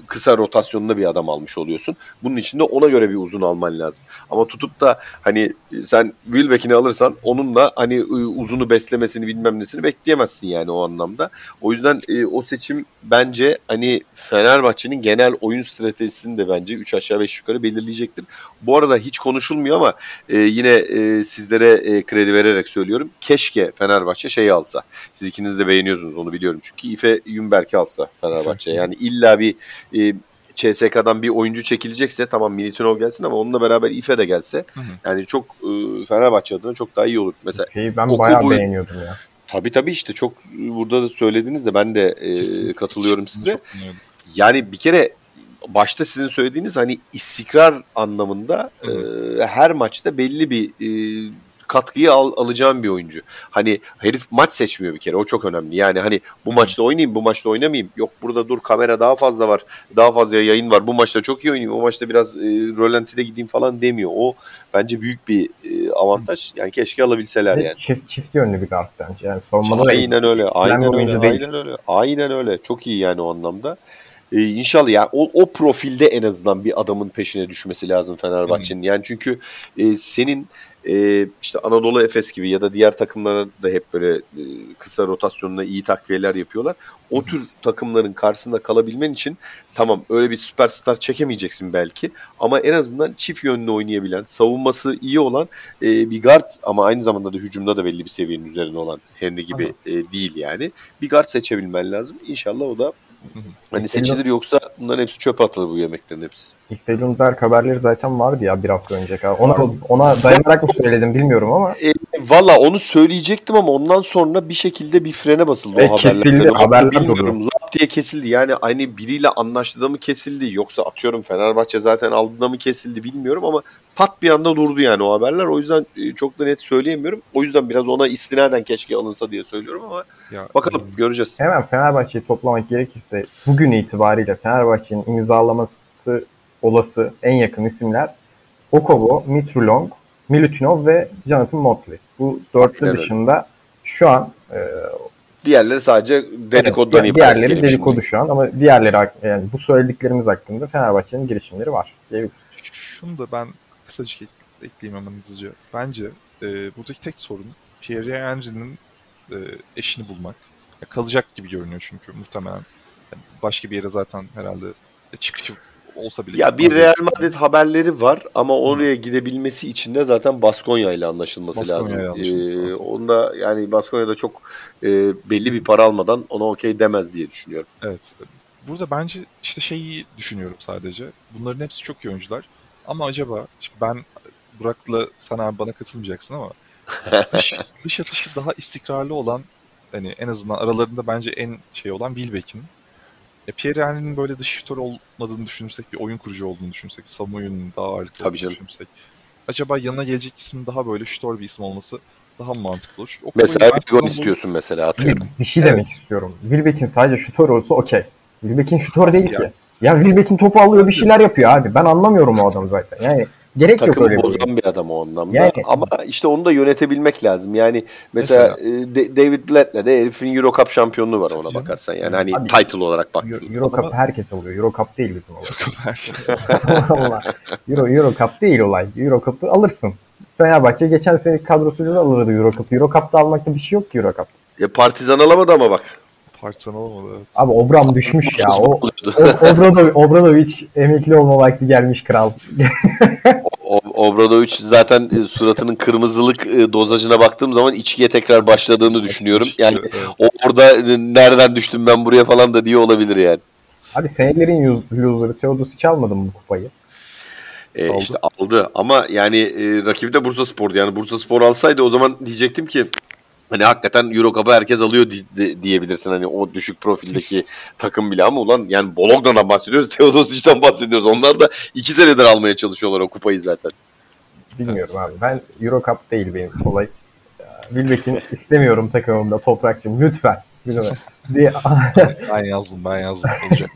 kısa rotasyonunda bir adam almış oluyorsun. Bunun için de ona göre bir uzun alman lazım. Ama tutup da hani sen Wilbeck'ini alırsan onunla hani e, uzunu beslemesini bilmem nesini bekleyemezsin yani o anlamda. O yüzden e, o seçim bence hani Fenerbahçe'nin genel oyun stratejisini de bence 3 aşağı 5 yukarı belirleyecektir. Bu arada hiç konuşulmuyor ama e, yine e, sizlere e, kredi vererek söylüyorum. Keşke Fenerbahçe şeyi alsa. Siz ikiniz de beğeniyorsunuz onu biliyorum. Çünkü İfe Yumberk'i alsa Fenerbahçe. Yani illa bir e, CSK'dan bir oyuncu çekilecekse tamam Militinov gelsin ama onunla beraber İfe de gelse Hı hı. yani çok e, Fenerbahçe adına çok daha iyi olur. Mesela Şeyi ben bayağı bu- beğeniyordum ya. Tabii tabii işte çok burada da söylediniz de ben de e, Kesinlikle. katılıyorum size. Yani bir kere başta sizin söylediğiniz hani istikrar anlamında Hı e, her maçta belli bir e, katkıyı al, alacağım bir oyuncu. Hani herif maç seçmiyor bir kere o çok önemli. Yani hani bu maçta oynayayım bu maçta oynamayayım. Yok burada dur kamera daha fazla var. Daha fazla yayın var. Bu maçta çok iyi oynayayım. O maçta biraz e, rölantide gideyim falan demiyor. O bence büyük bir e, avantaj. Yani keşke alabilseler yani. Çift, çift yönlü bir guard bence. Yani savunmada da Aynen öyle. Aynen öyle. Aynen öyle. Aynen öyle. Çok iyi yani o anlamda. Ee, inşallah ya o, o profilde en azından bir adamın peşine düşmesi lazım Fenerbahçe'nin. Yani çünkü e, senin e, işte Anadolu Efes gibi ya da diğer takımlara da hep böyle e, kısa rotasyonuna iyi takviyeler yapıyorlar. O tür takımların karşısında kalabilmen için tamam öyle bir süperstar çekemeyeceksin belki ama en azından çift yönlü oynayabilen, savunması iyi olan e, bir guard ama aynı zamanda da hücumda da belli bir seviyenin üzerine olan Henry gibi e, değil yani. Bir guard seçebilmen lazım. İnşallah o da hani seçilir yoksa bunların hepsi çöpe atılır bu yemeklerin hepsi. İlk Lundberg haberleri zaten vardı ya bir hafta önce. Ona, ona dayanarak mı söyledim bilmiyorum ama E, Valla onu söyleyecektim ama ondan sonra bir şekilde bir frene basıldı E, o haberler. kesildi, haberler bilmiyorum. Diye kesildi. Yani hani biriyle anlaştı da mı kesildi yoksa atıyorum Fenerbahçe zaten aldı da mı kesildi bilmiyorum ama pat bir anda durdu yani o haberler. O yüzden e, çok da net söyleyemiyorum. O yüzden biraz ona istinaden keşke alınsa diye söylüyorum ama Ya, bakalım e, göreceğiz. Hemen Fenerbahçe'yi toplamak gerekirse bugün itibariyle Fenerbahçe'nin imzalaması olası en yakın isimler Okobo, Mitrulong, Milutinov ve Jonathan Motley. Bu dörtlü Aynen öyle. dışında şu an e, Diğerleri sadece dedikodudan evet, ibaret. diğerleri dedikodu şimdi. şu an ama diğerleri yani bu söylediklerimiz hakkında Fenerbahçe'nin girişimleri var. diyebiliriz. Şunu da ben kısacık ek- ekleyeyim hemen hızlıca. Bence e, buradaki tek sorun Pierre Henry'nin e, eşini bulmak. Ya, kalacak gibi görünüyor çünkü muhtemelen. Yani başka bir yere zaten herhalde çıkışı olsa bile. Ya bir. Real Madrid haberleri var ama oraya gidebilmesi için de zaten Baskonya ile anlaşılması Baskonya ile lazım. anlaşılması Ee, lazım. onda yani Baskonya'da çok e, belli bir para almadan ona okey demez diye düşünüyorum. Evet. Burada bence işte şeyi düşünüyorum sadece. Bunların hepsi çok iyi oyuncular. Ama acaba ben Burak'la sen abi bana katılmayacaksın ama dış, dış atışı daha istikrarlı olan hani en azından aralarında bence en şey olan Wilbeck'in. E, Pierre Henry'nin böyle dış şutör olmadığını düşünürsek, bir oyun kurucu olduğunu düşünürsek, savunma yönünün daha ağırlıklı Tabii olduğunu canım. düşünürsek. Acaba yanına gelecek ismin daha böyle şutör bir isim olması daha mı mantıklı olur? O Mesela bir gol istiyorsun mesela Bir, atıyorum. bir şey Evet. demek istiyorum. Wilbeck'in sadece şutör olsa okey. Wilbeck'in şutör değil Ya. ki. Ya Wilbeck'in topu alıyor bir şeyler yapıyor abi. Ben anlamıyorum o adamı zaten. Yani gerek yok Takımı öyle bir oyun. bozan bir adam o anlamda. Yani- Ama işte onu da yönetebilmek lazım. Yani mesela, e, De- David Blatt'le de herifin Euro Cup şampiyonluğu var ona bakarsan. Yani hani Abi- title olarak Euro, baktığında. Euro Cup Ama- herkes alıyor. Euro Cup değil bizim olay. Herkes- Allah. Euro, Euro Cup değil olay. Euro Cup'ı alırsın. Fenerbahçe geçen sene kadrosuyla da alırdı Euro Cup. Euro Cup'ta almakta bir şey yok ki Euro Cup. Ya Partizan alamadı ama bak. Partizan alamadı evet. Abi Obram düşmüş ya. O, o Obradovic, Obradovic emekli olma vakti gelmiş kral. O- Obradovic zaten e, suratının kırmızılık e, dozajına baktığım zaman içkiye tekrar başladığını düşünüyorum. Yani o orada e, nereden düştüm ben buraya falan da diye olabilir yani. Abi senelerin loser'ı Teodosic almadı mı bu kupayı? E, Aldı. işte aldı ama yani e, rakibi de Bursa Spor'du. Yani Bursa Spor alsaydı o zaman diyecektim ki hani hakikaten Euro Cup'ı herkes alıyor di- diyebilirsin hani o düşük profildeki takım bile ama ulan yani Bologna'dan bahsediyoruz, Teodosic'den bahsediyoruz. Onlar da iki senedir almaya çalışıyorlar o kupayı zaten. Bilmiyorum abi. Ben Euro Cup değil benim olay. Ya, Wilbeck'in istemiyorum takımımda toprakçım lütfen. Lütfen. diye Ben yazdım ben yazdım olacak.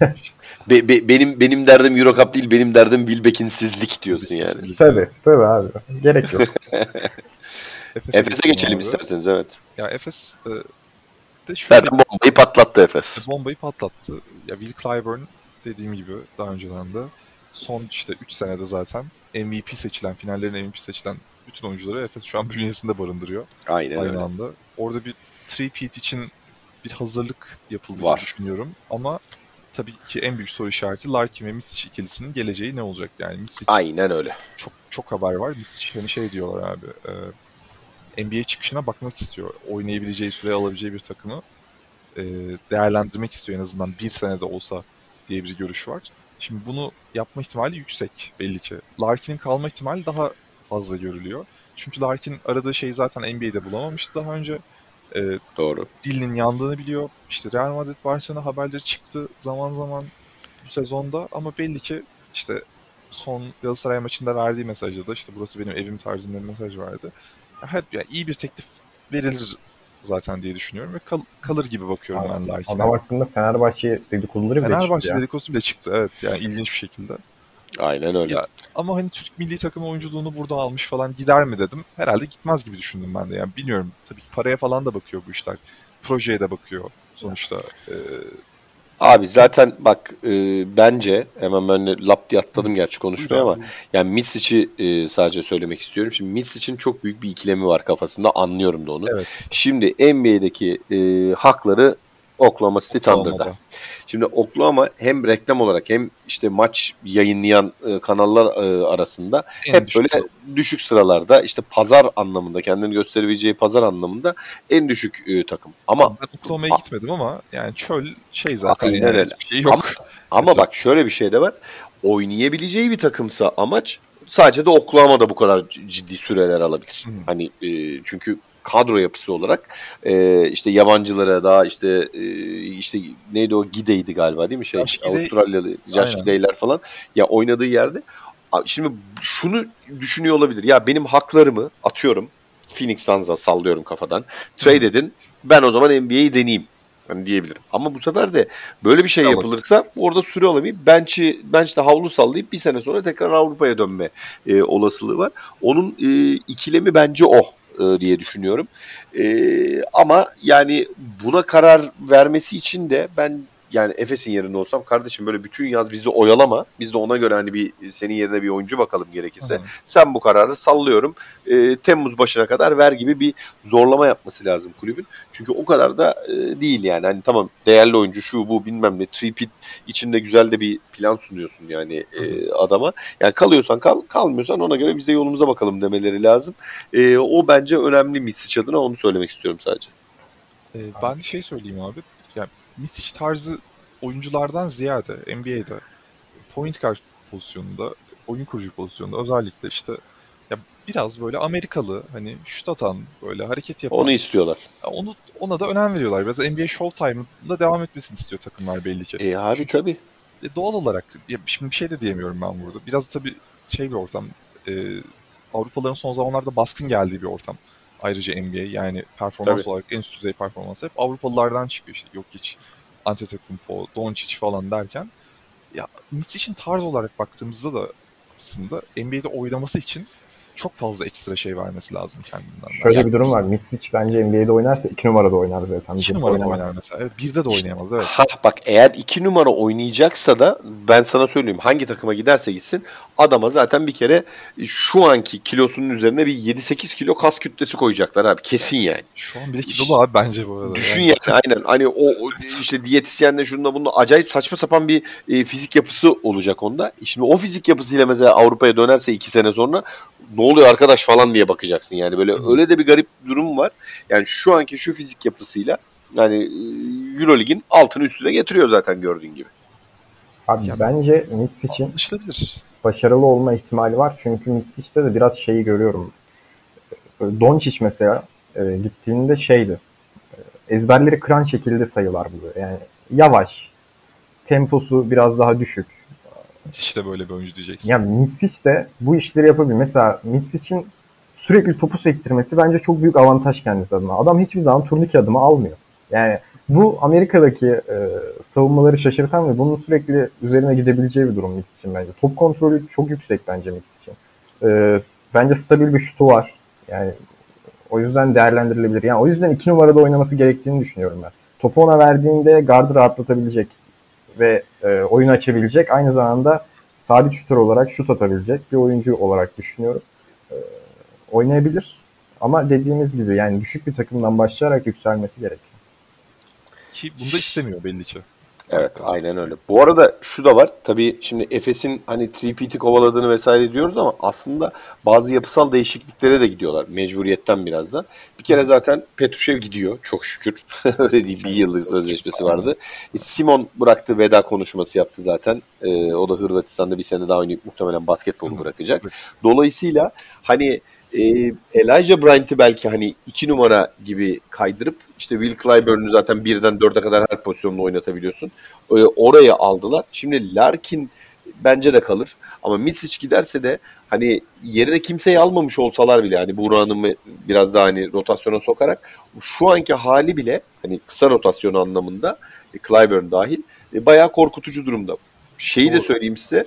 Be- be- benim benim derdim Euro Cup değil, benim derdim Wilbeck'insizlik diyorsun yani. tabii tabii abi. Gerek yok. Efes'e Efes'e geçelim abi. isterseniz evet. Ya Efes e, de şöyle Zaten bombayı patlattı Efes. bombayı patlattı. Ya Will Clyburn dediğim gibi daha önceden de son işte 3 senede zaten MVP seçilen, finallerin MVP seçilen bütün oyuncuları Efes şu an bünyesinde barındırıyor Aynen öyle. aynı anda. Orada bir three-peat için bir hazırlık yapıldığını Var. düşünüyorum. Ama tabii ki en büyük soru işareti Larkin ve Misic ikilisinin geleceği ne olacak? Yani Misic Aynen öyle. çok çok haber var. Misic hani şey diyorlar abi. E, NBA çıkışına bakmak istiyor. Oynayabileceği, süre alabileceği bir takımı e, değerlendirmek istiyor en azından bir senede olsa diye bir görüş var. Şimdi bunu yapma ihtimali yüksek belli ki. Larkin'in kalma ihtimali daha fazla görülüyor. Çünkü Larkin aradığı şeyi zaten NBA'de bulamamıştı daha önce. E, Doğru. dilinin yandığını biliyor. İşte Real Madrid Barcelona haberleri çıktı zaman zaman bu sezonda ama belli ki işte son Galatasaray maçında verdiği mesajda da işte burası benim evim tarzında bir mesaj vardı. Hep yani iyi bir teklif verilir zaten diye düşünüyorum ve kal- kalır gibi bakıyorum ben Larkin'e. Adam hakkında Fenerbahçe dedikoduları bile Fenerbahçe çıktı dedikodusu bile çıktı evet yani ilginç bir şekilde. Aynen öyle. Ya, Ama hani Türk milli takımı oyunculuğunu burada almış falan gider mi dedim. Herhalde gitmez gibi düşündüm ben de. Yani bilmiyorum. Tabii ki paraya falan da bakıyor bu işler. Projeye de bakıyor sonuçta. Ee, Abi zaten bak e, bence hemen ben de lap diye atladım gerçi konuşmaya ama yani Misic'i e, sadece söylemek istiyorum. Şimdi Misic'in çok büyük bir ikilemi var kafasında anlıyorum da onu. evet. Şimdi NBA'deki e, hakları Oklahoma City Thunder'da. Oklahoma'da. Şimdi Oklahoma hem reklam olarak hem işte maç yayınlayan e, kanallar e, arasında En hep düşük böyle sıra. düşük sıralarda işte pazar anlamında kendini gösterebileceği pazar anlamında en düşük e, takım. Ama Ben Oklahoma'ya gitmedim ama yani çöl şey zaten Aynen yani şey yok. Ama Evet. bak şöyle bir şey de var. Oynayabileceği bir takımsa amaç sadece de Oklahoma'da bu kadar ciddi süreler alabilir. Hı. Hani e, çünkü kadro yapısı olarak e, işte yabancılara daha işte e, işte neydi o Gideydi galiba değil mi şey? Josh Avustralyalı Josh. Gidey'ler falan ya oynadığı yerde. Şimdi şunu düşünüyor olabilir. Ya benim haklarımı atıyorum Phoenix Suns'a sallıyorum kafadan. Trade edin ben o zaman NBA'yi deneyeyim hani diyebilirim. Ama bu sefer de böyle bir şey Süre yapılırsa orada süre olamayıp bench'i bench'te havlu sallayıp bir sene sonra tekrar Avrupa'ya dönme e, olasılığı var. Onun e, ikilemi bence o e, diye düşünüyorum. E, ama yani buna karar vermesi için de ben yani Efes'in yerinde olsam kardeşim böyle bütün yaz bizi oyalama. Biz de ona göre hani bir senin yerine bir oyuncu bakalım gerekirse. Hı. Sen bu kararı sallıyorum. E, Temmuz başına kadar ver gibi bir zorlama yapması lazım kulübün. Çünkü o kadar da e, değil yani. Hani tamam değerli oyuncu şu bu bilmem ne. Tripit içinde güzel de bir plan sunuyorsun yani e, adama. Yani kalıyorsan kal, kalmıyorsan ona göre biz de yolumuza bakalım demeleri lazım. E, o bence önemli Misic adına onu söylemek istiyorum sadece. Ee, ben şey söyleyeyim abi. Misic tarzı oyunculardan ziyade NBA'de point guard pozisyonunda, oyun kurucu pozisyonunda özellikle işte ya biraz böyle Amerikalı hani şut atan böyle hareket yapan Onu istiyorlar. ya onu ona da önem veriyorlar. Biraz NBA Showtime'da devam etmesini istiyor takımlar belli ki. E abi Çünkü- tabii. E, doğal olarak ya şimdi bir şey de diyemiyorum ben burada. Biraz tabii şey bir ortam. E, Avrupalıların son zamanlarda baskın geldiği bir ortam. Ayrıca NBA yani performans Tabii. olarak en üst düzey performans hep Avrupalılardan çıkıyor işte. Yok hiç Antetokounmpo, Doncic falan derken ya Misic'in tarz olarak baktığımızda da aslında NBA'de oynaması için çok fazla ekstra şey vermesi lazım kendinden. Şöyle Yani bir durum var. Mitsic bence NBA'de oynarsa 2 numarada oynar zaten. iki Bizde numarada oynamaz. oynar mesela. Evet, bizde de oynayamaz evet. Ha bak eğer iki numara oynayacaksa da ben sana söyleyeyim hangi takıma giderse gitsin adama zaten bir kere şu anki kilosunun üzerine bir 7-8 kilo kas kütlesi koyacaklar abi kesin yani. Şu an bile kilolu abi bence bu arada. Düşün Yani yani aynen hani o o işte diyetisyenle şununla bununla acayip saçma sapan bir e, fizik yapısı olacak onda. Şimdi o fizik yapısıyla mesela Avrupa'ya dönerse iki sene sonra ne oluyor arkadaş falan diye bakacaksın yani böyle öyle de bir garip durum var. Yani şu anki şu fizik yapısıyla yani e, Eurolig'in altını üstüne getiriyor zaten gördüğün gibi. Abi Ya- bence Mitsic'in Anlaşılabilir. başarılı olma ihtimali var. Çünkü Mitsic'te de biraz şeyi görüyorum. Doncic mesela e, gittiğinde şeydi. E, ezberleri kıran şekilde sayılar buluyor. Yani yavaş. Temposu biraz daha düşük. İşte böyle bir oyuncu diyeceksin. Ya Mitsic de bu işleri yapabilir. Mesela Mitsic'in sürekli topu sektirmesi bence çok büyük avantaj kendisi adına. Adam hiçbir zaman turnike adımı almıyor. Yani bu Amerika'daki e, savunmaları şaşırtan ve bunun sürekli üzerine gidebileceği bir durum Mitsic'in bence. Top kontrolü çok yüksek bence Mitsic'in. E, bence stabil bir şutu var. Yani o yüzden değerlendirilebilir. Yani o yüzden iki numarada oynaması gerektiğini düşünüyorum ben. Topu ona verdiğinde gardı rahatlatabilecek ve e, oyun açabilecek. Aynı zamanda sabit şutör olarak şut atabilecek bir oyuncu olarak düşünüyorum. E, oynayabilir. Ama dediğimiz gibi yani düşük bir takımdan başlayarak yükselmesi gerek. Ki bunu da istemiyor belli ki. Evet aynen öyle. Bu arada şu da var. Tabii şimdi Efes'in hani Tripit'i kovaladığını vesaire diyoruz ama aslında bazı yapısal değişikliklere de gidiyorlar. Mecburiyetten biraz da. Bir kere zaten Petrushev gidiyor çok şükür. öyle değil bir yıllık sözleşmesi vardı. E, Simon bıraktı veda konuşması yaptı zaten. E, o da Hırvatistan'da bir sene daha oynayıp muhtemelen basketbolu bırakacak. Dolayısıyla hani e, Elijah Bryant'ı belki hani iki numara gibi kaydırıp işte Will Clyburn'u zaten birden dörde kadar her pozisyonda oynatabiliyorsun. E, oraya aldılar. Şimdi Larkin bence de kalır. Ama Misic giderse de hani yerine kimseyi almamış olsalar bile hani Buğra'nın biraz daha hani rotasyona sokarak şu anki hali bile hani kısa rotasyon anlamında e, Clyburn dahil e, bayağı korkutucu durumda. Şeyi de söyleyeyim size.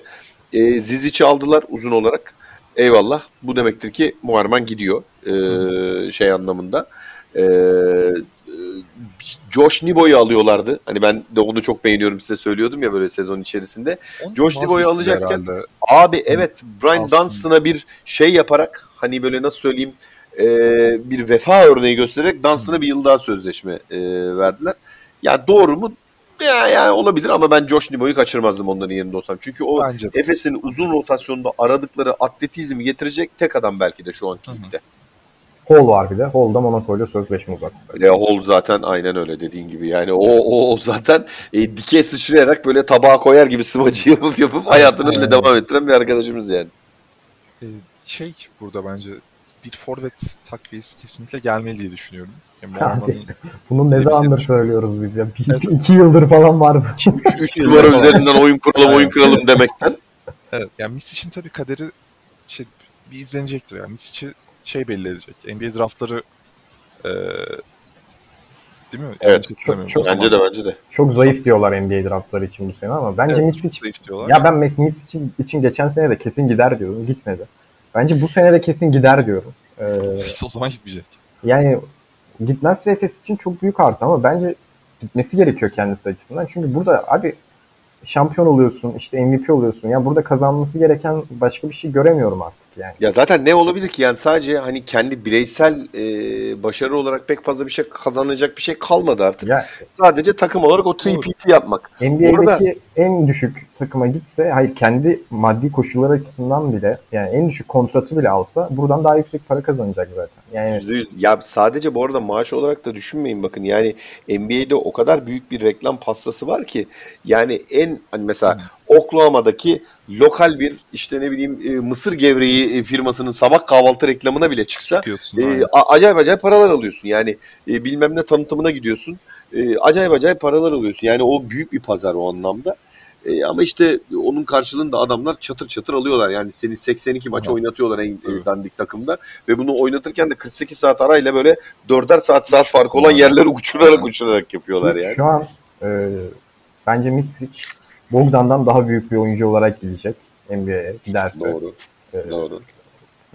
E, Zizic'i aldılar uzun olarak. Eyvallah. Bu demektir ki Muharman gidiyor. E, şey anlamında. E, e, Josh Nibo'yu alıyorlardı. Hani ben de onu çok beğeniyorum size söylüyordum ya böyle sezon içerisinde. Onu Josh Nibo'yu alacakken- herhalde. Abi evet Brian Aslında. Dunstan'a bir şey yaparak hani böyle nasıl söyleyeyim e, bir vefa örneği göstererek Dunstan'a bir yıl daha sözleşme e, verdiler. Yani doğru mu? Ya, yani olabilir ama ben Josh Nibo'yu kaçırmazdım onların yerinde olsam. Çünkü o Bence de. Efes'in uzun rotasyonda aradıkları atletizmi getirecek tek adam belki de şu anki ligde. Hall var bir de. Hall da Monaco ile sözleşme uzattı. Ya Hall zaten aynen öyle dediğin gibi. Yani o, o, o zaten e, dikey sıçrayarak böyle tabağa koyar gibi sıvacı yapıp yapıp hayatını öyle Aynen. devam ettiren bir arkadaşımız yani. Ee, şey burada bence bir forvet takviyesi kesinlikle gelmeli diye düşünüyorum. Yani Abi, Mormon'un Bunu ne Bir zamandır şey- söylüyoruz biz ya. Bir, Evet. iki yıldır falan var bu. 3 numara üzerinden oyun kuralım oyun kuralım demekten. Evet, yani Misic'in tabii kaderi şey, bir izlenecektir. Yani Misic'i şey belli edecek. NBA draftları eee değil mi? Evet. Çok- zaman- Bence de bence de. Çok zayıf diyorlar NBA draftları için bu sene ama bence Evet, Mitch çok için zayıf diyorlar. ya ben Mitch için, için geçen sene de kesin gider diyordum. Gitmedi. Bence bu sene de kesin gider diyorum. Ee, o zaman gitmeyecek. yani gitmezse Efes için çok büyük artı ama bence gitmesi gerekiyor kendisi açısından. Çünkü burada abi şampiyon oluyorsun, işte MVP oluyorsun. Ya burada kazanması gereken başka bir şey göremiyorum artık yani. Ya zaten ne olabilir ki yani sadece hani kendi bireysel e, başarı olarak pek fazla bir şey kazanacak bir şey kalmadı artık. Ya Sadece takım olarak o 3PT yapmak. NBA'deki Burada- en düşük takıma gitse, hayır kendi maddi koşullar açısından bile yani en düşük kontratı bile alsa buradan daha yüksek para kazanacak zaten. Yani %100. Ya sadece bu arada maaş olarak da düşünmeyin bakın yani NBA'de o kadar büyük bir reklam pastası var ki yani en hani mesela Oklahoma'daki lokal bir işte ne bileyim e, mısır gevreği e, firmasının sabah kahvaltı reklamına bile çıksa e, a- acayip acayip paralar alıyorsun. Yani e, bilmem ne tanıtımına gidiyorsun. E, acayip acayip paralar alıyorsun. Yani o büyük bir pazar o anlamda. E, ama işte onun karşılığında adamlar çatır çatır alıyorlar. Yani seni 82 maç Aha. oynatıyorlar en Evet. dandik takımda. Ve bunu oynatırken de 48 saat arayla böyle 4'er saat saat fark olan yerleri uçurarak uçurarak yapıyorlar yani. Şu an e, bence Mitsic Bogdan'dan daha büyük bir oyuncu olarak gidecek NBA'ye giderse. Doğru. E, Doğru.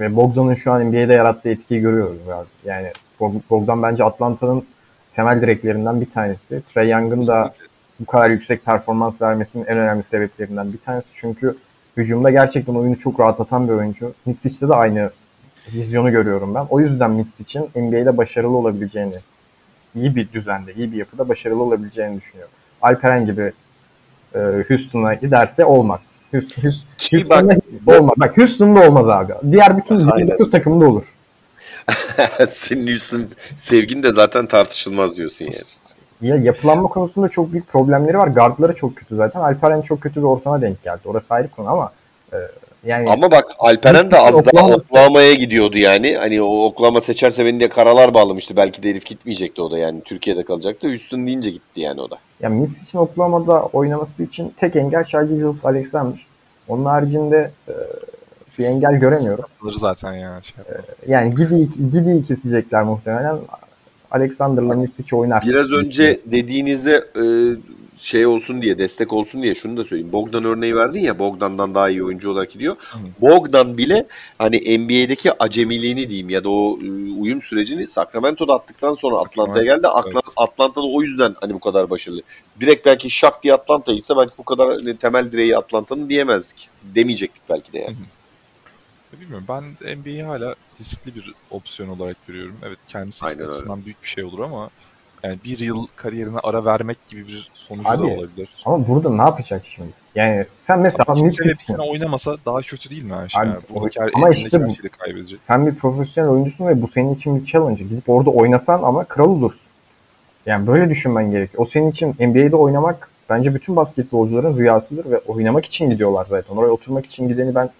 Ve Bogdan'ın şu an NBA'de yarattığı etkiyi görüyoruz. Yani, yani Bog- Bogdan bence Atlanta'nın temel direklerinden bir tanesi. Trey Young'ın da bu kadar yüksek performans vermesinin en önemli sebeplerinden bir tanesi. Çünkü hücumda gerçekten oyunu çok rahatlatan bir oyuncu. Mitsic'te de aynı vizyonu görüyorum ben. O yüzden Mitsic'in NBA'de başarılı olabileceğini, iyi bir düzende, iyi bir yapıda başarılı olabileceğini düşünüyorum. Alperen gibi e, Houston'a giderse olmaz. Houston, Houston, Ki bak Houston'da olmaz. Bak Houston'da olmaz abi. Diğer bütün. 29 takımda olur. senin Houston sevgin de zaten tartışılmaz diyorsun yani. Ya yapılanma konusunda çok büyük problemleri var. Guardları çok kötü zaten. Alperen çok kötü bir ortama denk geldi. Orası ayrı konu ama e, yani Ama bak Alperen de az daha Oklahoma- Oklahoma'ya gidiyordu yani. Hani o Oklahoma seçerse beni diye karalar bağlamıştı. Belki de herif gitmeyecekti o da yani. Türkiye'de kalacaktı. Houston deyince gitti yani o da. ya Mitch için Oklahoma'da oynaması için tek engel Shai Gilgeous Alexander. Onun haricinde e, bir engel göremiyorum. Alır zaten ya. Şey yapalım. Yani Gidi'yi Gidi'yi kesecekler muhtemelen. Alexander'la Mitsic'i oynar. Biraz önce dediğinize e, şey olsun diye, destek olsun diye şunu da söyleyeyim. Bogdan örneği verdin ya, Bogdan'dan daha iyi oyuncu olarak gidiyor. Bogdan bile hani NBA'deki acemiliğini diyeyim ya da o e, uyum sürecini Sacramento'da attıktan sonra Atlanta'ya geldi. Atla- Evet. Atlanta'da o yüzden hani bu kadar başarılı. Direkt belki şak diye Atlanta'ya gitse belki bu kadar hani, temel direği Atlanta'nın diyemezdik. Demeyecektik belki de yani. Bilmiyorum ben NBA'yi hala riskli bir opsiyon olarak görüyorum. Evet kendisi Aynen öyle. açısından büyük bir şey olur ama yani bir yıl kariyerine ara vermek gibi bir sonucu Abi, da olabilir. Ama burada ne yapacak şimdi? Yani sen mesela Ama hepsine oynamasa daha kötü değil mi her şey? Abi, Yani buradaki her, ama işte bu- şeyi de kaybedecek. Sen bir profesyonel oyuncusun ve bu senin için bir challenge. Gidip orada oynasan ama kral olursun. Yani böyle düşünmen gerekiyor. O senin için NBA'de oynamak bence bütün basketbolcuların rüyasıdır ve oynamak için gidiyorlar zaten. Oraya oturmak için gideni ben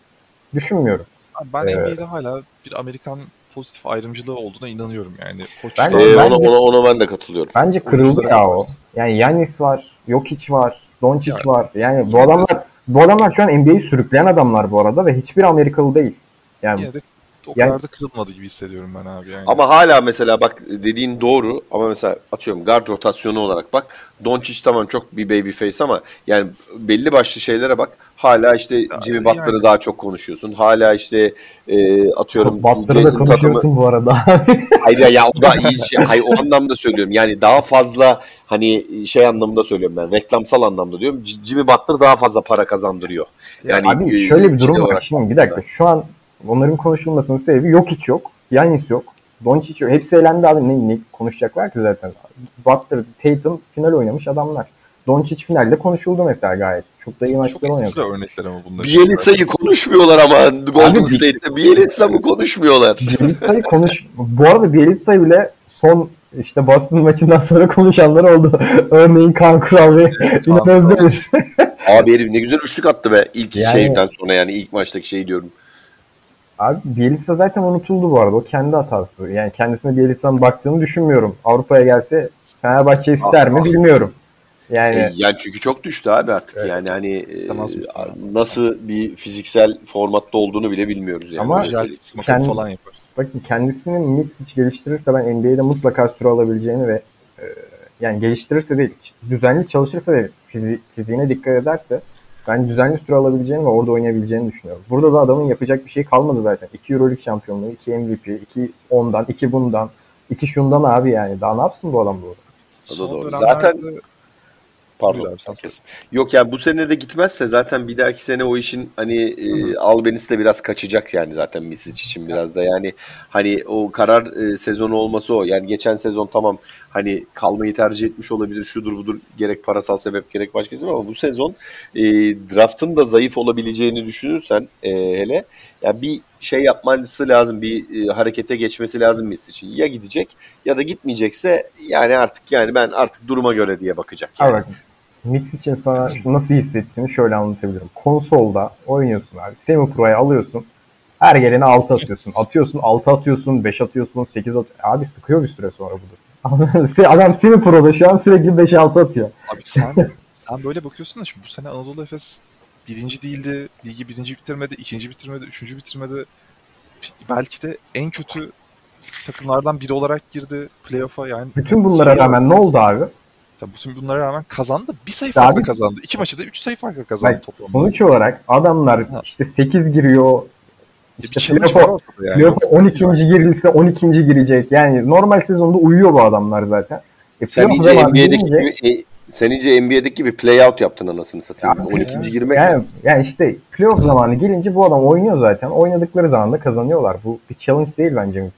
düşünmüyorum. Abi Ben Ee, NBA'de hala bir Amerikan pozitif ayrımcılığı olduğuna inanıyorum yani. Koç Ben- Ee, ona, ona, ona ben de katılıyorum. Bence kırıldı Oyunculara ya o. Yani Yanis var, Jokic var, Doncic Yani- var. Yani bu adamlar bu adamlar şu an NBA'yi sürükleyen adamlar bu arada ve hiçbir Amerikalı değil. Yani yine de o Yani- kadar da kırılmadı gibi hissediyorum ben abi yani. Ama hala mesela bak dediğin doğru ama mesela atıyorum guard rotasyonu olarak bak Doncic tamam çok bir baby face ama yani belli başlı şeylere bak hala işte Jimmy Butler'ı yani- daha çok konuşuyorsun. Hala işte e, atıyorum Butler'ı da konuşuyorsun bu arada. hayır ya, ya o da iyi şey. Hayır o anlamda söylüyorum. Yani daha fazla hani şey anlamda söylüyorum ben. Reklamsal anlamda diyorum. Jimmy Butler daha fazla para kazandırıyor. Yani Abi e, şöyle bir şey durum var. olarak Şimdi bir dakika. Şu an onların konuşulmasının sebebi yok hiç yok. Yanis yok. Doncic yok. Hepsi elendi abi. Ne, ne konuşacaklar ki zaten. Butler, Tatum final oynamış adamlar. Doncic finalde konuşuldu mesela gayet. Çok da iyi çok maçlar oynadı. ekstra örnekler ama bunlar. Bielitsa'yı konuşmuyorlar ama Golden Abi, State'te. Bielitsa mı konuşmuyorlar? Bielitsa'yı konuş... Bu arada Bielitsa bile son işte Boston maçından sonra konuşanlar oldu. Örneğin Kaan Kural ve İnan Kural. Özdemir. Abi herif ne güzel üçlük attı be ilk Yani- şeyden sonra yani ilk maçtaki şey diyorum. Abi Bielitsa zaten unutuldu bu arada. O kendi hatası. Yani kendisine Bielitsa'nın baktığını düşünmüyorum. Avrupa'ya gelse Fenerbahçe ister mi bilmiyorum. Yani E, yani çünkü çok düştü abi artık. Evet. Yani hani e, nasıl bir fiziksel formatta olduğunu bile bilmiyoruz yani. Ama- kendi- falan yapar. bakın kendisini Mitsic geliştirirse ben NBA'de mutlaka süre alabileceğini ve e, yani geliştirirse değil, düzenli çalışırsa ve fizi- fiziğine dikkat ederse ben düzenli süre alabileceğini ve orada oynayabileceğini düşünüyorum. Burada da adamın yapacak bir şey kalmadı zaten. 2 Euroleague şampiyonluğu, 2 MVP, 2 ondan, 2 bundan, 2 şundan abi yani. Daha ne yapsın bu adam burada? Son doğru. dönemlerde- Buyur Pardon. abi, sen herkes. Yok yani bu sene de gitmezse zaten bir dahaki sene o işin hani e, Albenis de biraz kaçacak yani zaten Misic için biraz da yani hani o karar e, sezonu olması o. Yani geçen sezon tamam hani kalmayı tercih etmiş olabilir şudur budur gerek parasal sebep gerek başka sebep ama bu sezon e, draftın da zayıf olabileceğini düşünürsen e, hele ya bir şey yapması lazım bir e, harekete geçmesi lazım Misic için. Ya gidecek ya da gitmeyecekse yani artık yani ben artık duruma göre diye bakacak. Yani. Bak Mix için sana nasıl hissettiğini şöyle anlatabilirim. Konsolda oynuyorsun abi. Semi Pro'ya alıyorsun. Her gelene 6 atıyorsun. Atıyorsun 6 atıyorsun, 5 atıyorsun, 8 atıyorsun. Abi sıkıyor bir süre sonra bu da. Adam Semi Pro'da şu an sürekli 5-6 atıyor. Abi sen sen böyle bakıyorsun da şimdi bu sene Anadolu Efes birinci değildi. Ligi birinci bitirmedi, ikinci bitirmedi, üçüncü bitirmedi. Belki de en kötü takımlardan biri olarak girdi playoff'a yani. Bütün bunlara rağmen ne oldu abi? Tabii bütün bunlara rağmen kazandı. Bir sayı Ya farkla abi- kazandı. İki maçı da üç sayı farkla kazandı Bak, toplamda. Sonuç olarak adamlar Ha. işte 8 giriyor. bir İşte var playoff'a yani. playoff'a 12. girilse 12. girecek. Yani normal sezonda uyuyor bu adamlar zaten. E, Sen playoff iyice NBA'deki gibi e, sen iyice NBA'deki gibi play out yaptın anasını satayım. Ya, 12. girmek Yani, yani işte playoff zamanı gelince bu adam oynuyor zaten. Oynadıkları zaman da kazanıyorlar. Bu bir challenge değil bence.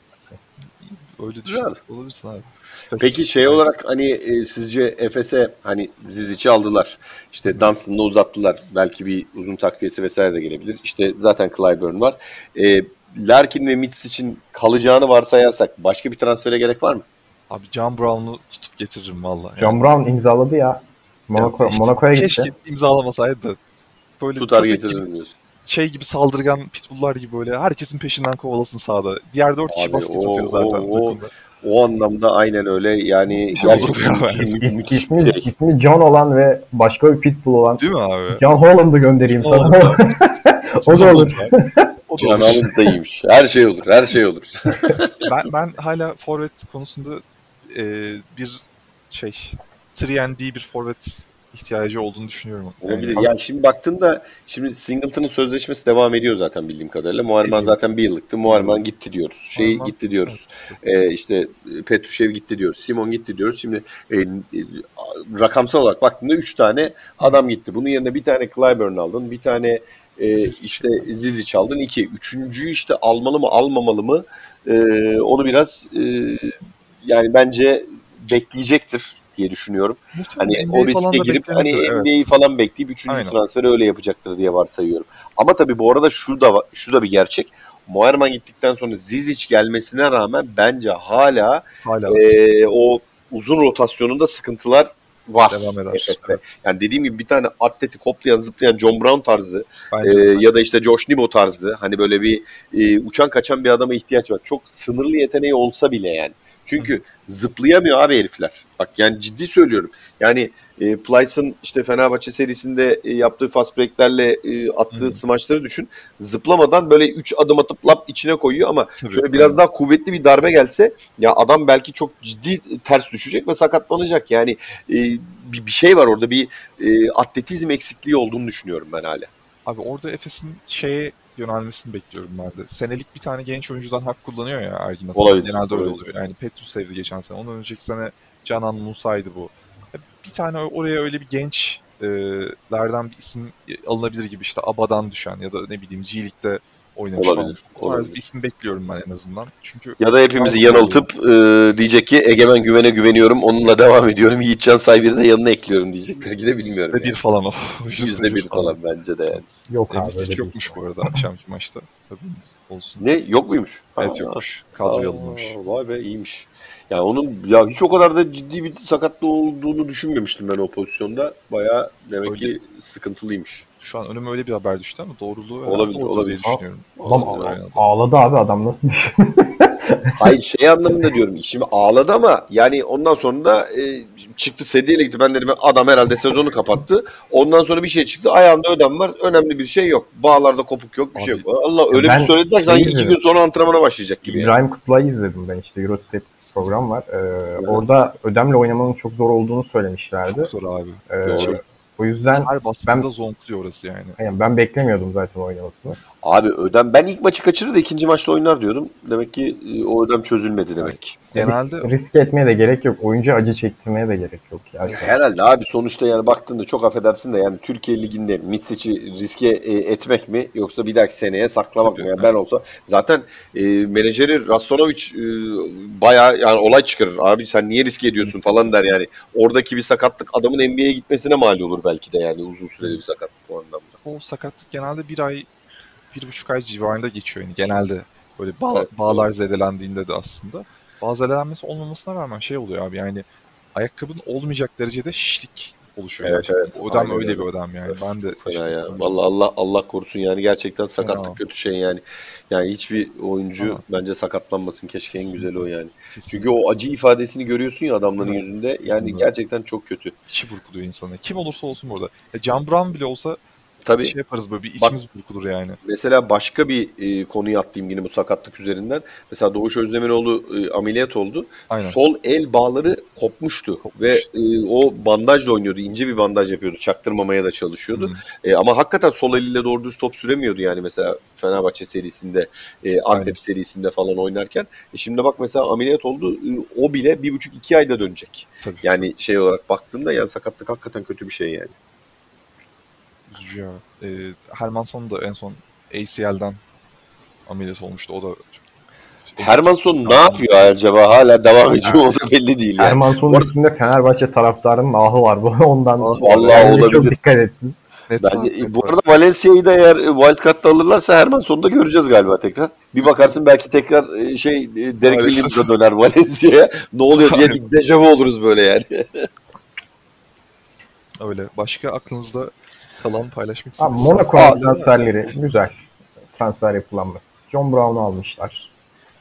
Öyle düşün. Güzel. Olabilirsin abi. Peki şey olarak hani e, sizce Efes'e hani Zizic'i aldılar. İşte Dunstan'ı uzattılar. Belki bir uzun takviyesi vesaire de gelebilir. İşte zaten Clyburn var. E, Larkin ve Mitz için kalacağını varsayarsak başka bir transfere gerek var mı? Abi John Brown'u tutup getiririm valla. John Brown imzaladı ya. Monaco, Ya işte Monaco'ya gitti. Keşke imzalamasaydı da böyle Tutar getiririm diyorsun. Şey gibi saldırgan pitbulllar gibi böyle herkesin peşinden kovalasın sahada. Diğer dört kişi Abi, basket o- atıyor zaten o- takımda. O anlamda aynen öyle. Yani Şey müthiş ismi, bir şey. ismi John olan ve başka bir pitbull olan Değil mi abi? John Holland'ı göndereyim John sana. o da olur. O da Can. Allen da iyiymiş. Her şey olur. Her şey olur. ben, ben hala forvet konusunda e, bir şey 3 bir forvet ihtiyacı olduğunu düşünüyorum. Olabilir. Yani, Yani şimdi baktığında şimdi Singleton'ın sözleşmesi devam ediyor zaten bildiğim kadarıyla. Muharman zaten bir yıllıktı. Muharman gitti diyoruz. Şey Muharman- gitti diyoruz. Evet. Ee, işte Petrushev gitti diyoruz. Simon gitti diyoruz. Şimdi e, e, rakamsal olarak baktığında 3 tane adam gitti. Bunun yerine bir tane Clyburn aldın. Bir tane e, işte Zizic aldın. iki. Üçüncüyü işte almalı mı almamalı mı? E, onu biraz e, yani bence bekleyecektir diye düşünüyorum. Hani Muhtemelen o NBA falan riske girip hani evet. NBA'yi falan bekleyip üçüncü Aynen. transferi öyle yapacaktır diye varsayıyorum. Ama tabii bu arada şu da şu da bir gerçek. Muharman gittikten sonra Zizic gelmesine rağmen bence hala Hala e, o uzun rotasyonunda sıkıntılar var devam eder. Efes'te. Evet, Yani dediğim gibi bir tane atleti koplayan zıplayan John Brown tarzı bence e, ya da işte Josh Nibo tarzı hani böyle bir e, uçan kaçan bir adama ihtiyaç var. Çok sınırlı yeteneği olsa bile yani. Çünkü zıplayamıyor abi herifler. Bak yani ciddi söylüyorum. Yani e, Plyce'ın işte Fenerbahçe serisinde e, yaptığı fast break'lerle e, attığı Hı. smaçları düşün. Zıplamadan böyle 3 adım atıp lap içine koyuyor ama Tabii, şöyle biraz aynen. daha kuvvetli bir darbe gelse ya adam belki çok ciddi ters düşecek ve sakatlanacak. Yani e, bir, bir şey var orada bir e, atletizm eksikliği olduğunu düşünüyorum ben hala. Abi orada Efes'in şeye yönelmesini bekliyorum ben de. Senelik bir tane genç oyuncudan hak kullanıyor ya Ergin Ataman. Olabilir, Genelde öyle oluyor. Yani Petrus sevdi geçen sene. Ondan önceki sene Canan Musa'ydı bu. Bir tane oraya öyle bir gençlerden bir isim alınabilir gibi işte Aba'dan düşen ya da ne bileyim G League'de oynamış Olabilir, falan. Bu tarz olabilir. bir isim bekliyorum ben en azından. Çünkü Ya da hepimizi yanıltıp e, diyecek ki Egemen Güven'e güveniyorum onunla devam ediyorum. Yiğitcan Saybir'i de yanına ekliyorum diyecek. Belki de bilmiyorum. yüzde bir falan o. Yüzde bir falan bence de yani. Yok abi hiç yokmuş bu arada akşamki maçta. Haberiniz olsun. Ne yok muymuş? Evet Aa, yokmuş. Kadroya aa, alınmış. Vay be iyiymiş. Yani onun ya hiç o kadar da ciddi bir sakatlığı olduğunu düşünmemiştim ben o pozisyonda. Bayağı demek Öyle. ki sıkıntılıymış. Şu an önüme öyle bir haber düştü ama doğruluğu Olabilir, olabilir. diye düşünüyorum. Adam ağladı abi adam nasıl Hayır şey anlamında diyorum. Şimdi ağladı ama yani ondan sonra da e, çıktı sedyeyle gitti. Ben dedim adam herhalde sezonu kapattı. Ondan sonra bir şey çıktı. Ayağında ödem var. Önemli bir şey yok. Bağlarda kopuk yok. Bir şey Abi, yok. Allah öyle ben bir söylediler ki sanki şey iki gün sonra antrenmana başlayacak gibi. yani. İbrahim Kutluay'ı izledim ben işte Eurostep program var. Ee, orada ödemle oynamanın çok zor olduğunu söylemişlerdi. Çok zor abi. Ee, Doğru. o yüzden Her ben- zonkluyor orası yani. yani ben beklemiyordum zaten oynamasını. Abi ödem ben ilk maçı kaçırır da ikinci maçta oynar diyordum. Demek ki e, o ödem çözülmedi demek. Genelde Risk, risk etmeye de gerek yok. Oyuncu acı çektirmeye de gerek yok. Yani. Herhalde abi sonuçta yani baktığında çok affedersin de yani Türkiye Ligi'nde Mitsic'i riske e, etmek mi yoksa bir dahaki seneye saklamak Tabii, mı? Yani ben olsa zaten e, menajeri Rastonovic e, bayağı yani olay çıkarır. Abi sen niye riske ediyorsun falan der yani. Oradaki bir sakatlık adamın NBA'ye gitmesine mal olur belki de yani uzun süreli bir sakatlık o anlamda. o sakatlık genelde bir ay, bir buçuk ay civarında geçiyor yani genelde. Böyle bağ- Evet. bağlar zedelendiğinde de aslında. Bazı zedelenmesi olmamasına rağmen şey oluyor abi yani ayakkabının olmayacak derecede şişlik oluşuyor. Evet, gerçekten. evet. Ödem öyle öyle. bir ödem yani. Ben de Fena ya. Vallahi Allah Allah korusun yani gerçekten sakatlık Fena. kötü şey yani. Yani hiçbir oyuncu Fena. bence sakatlanmasın keşke en güzeli o yani. Kesin. Çünkü o acı ifadesini görüyorsun ya adamların Evet. yüzünde. Yani Evet. gerçekten çok kötü. içi burkuluyor insanı. Kim olursa olsun burada. Ya Can Brown bile olsa Tabii şey yaparız böyle bir Bak- içimiz burkulur yani. mesela başka bir e, konuyu atlayayım yine bu sakatlık üzerinden. Mesela Doğuş Özdemiroğlu e, ameliyat oldu. Aynen. Sol el bağları kopmuştu. Kopmuş. Ve e, o bandajla oynuyordu. ince bir bandaj yapıyordu. Çaktırmamaya da çalışıyordu. E, ama hakikaten sol eliyle doğru düz top süremiyordu yani mesela Fenerbahçe serisinde, e, Antep Aynen. serisinde falan oynarken. E, şimdi bak mesela ameliyat oldu. E, o bile bir buçuk iki ayda dönecek. Tabii. Yani şey olarak baktığında yani sakatlık hakikaten kötü bir şey yani. Üzücü ya. Ee, Hermansson da en son ACL'den ameliyat olmuştu. O da çok... Hermansson ne yapıyor acaba? Hala devam ediyor o da belli değil yani. Ermanson'un Bu arada- üstünde Fenerbahçe taraftarının ahı var. bu Ondan Ah, Yani olabilir. Çok dikkat etsin. Net Bence net bu arada Valencia'yı da eğer Wildcard'da alırlarsa Hermansson'u da göreceğiz galiba tekrar. Bir bakarsın belki tekrar e, şey e, Derek. Williams'a döner Valencia'ya. Ne oluyor diye bir dejavu oluruz böyle yani. Öyle. Başka aklınızda kalan paylaşmak istediğiniz Monaco transferleri güzel. Transfer yapılanması. John Brown'u almışlar.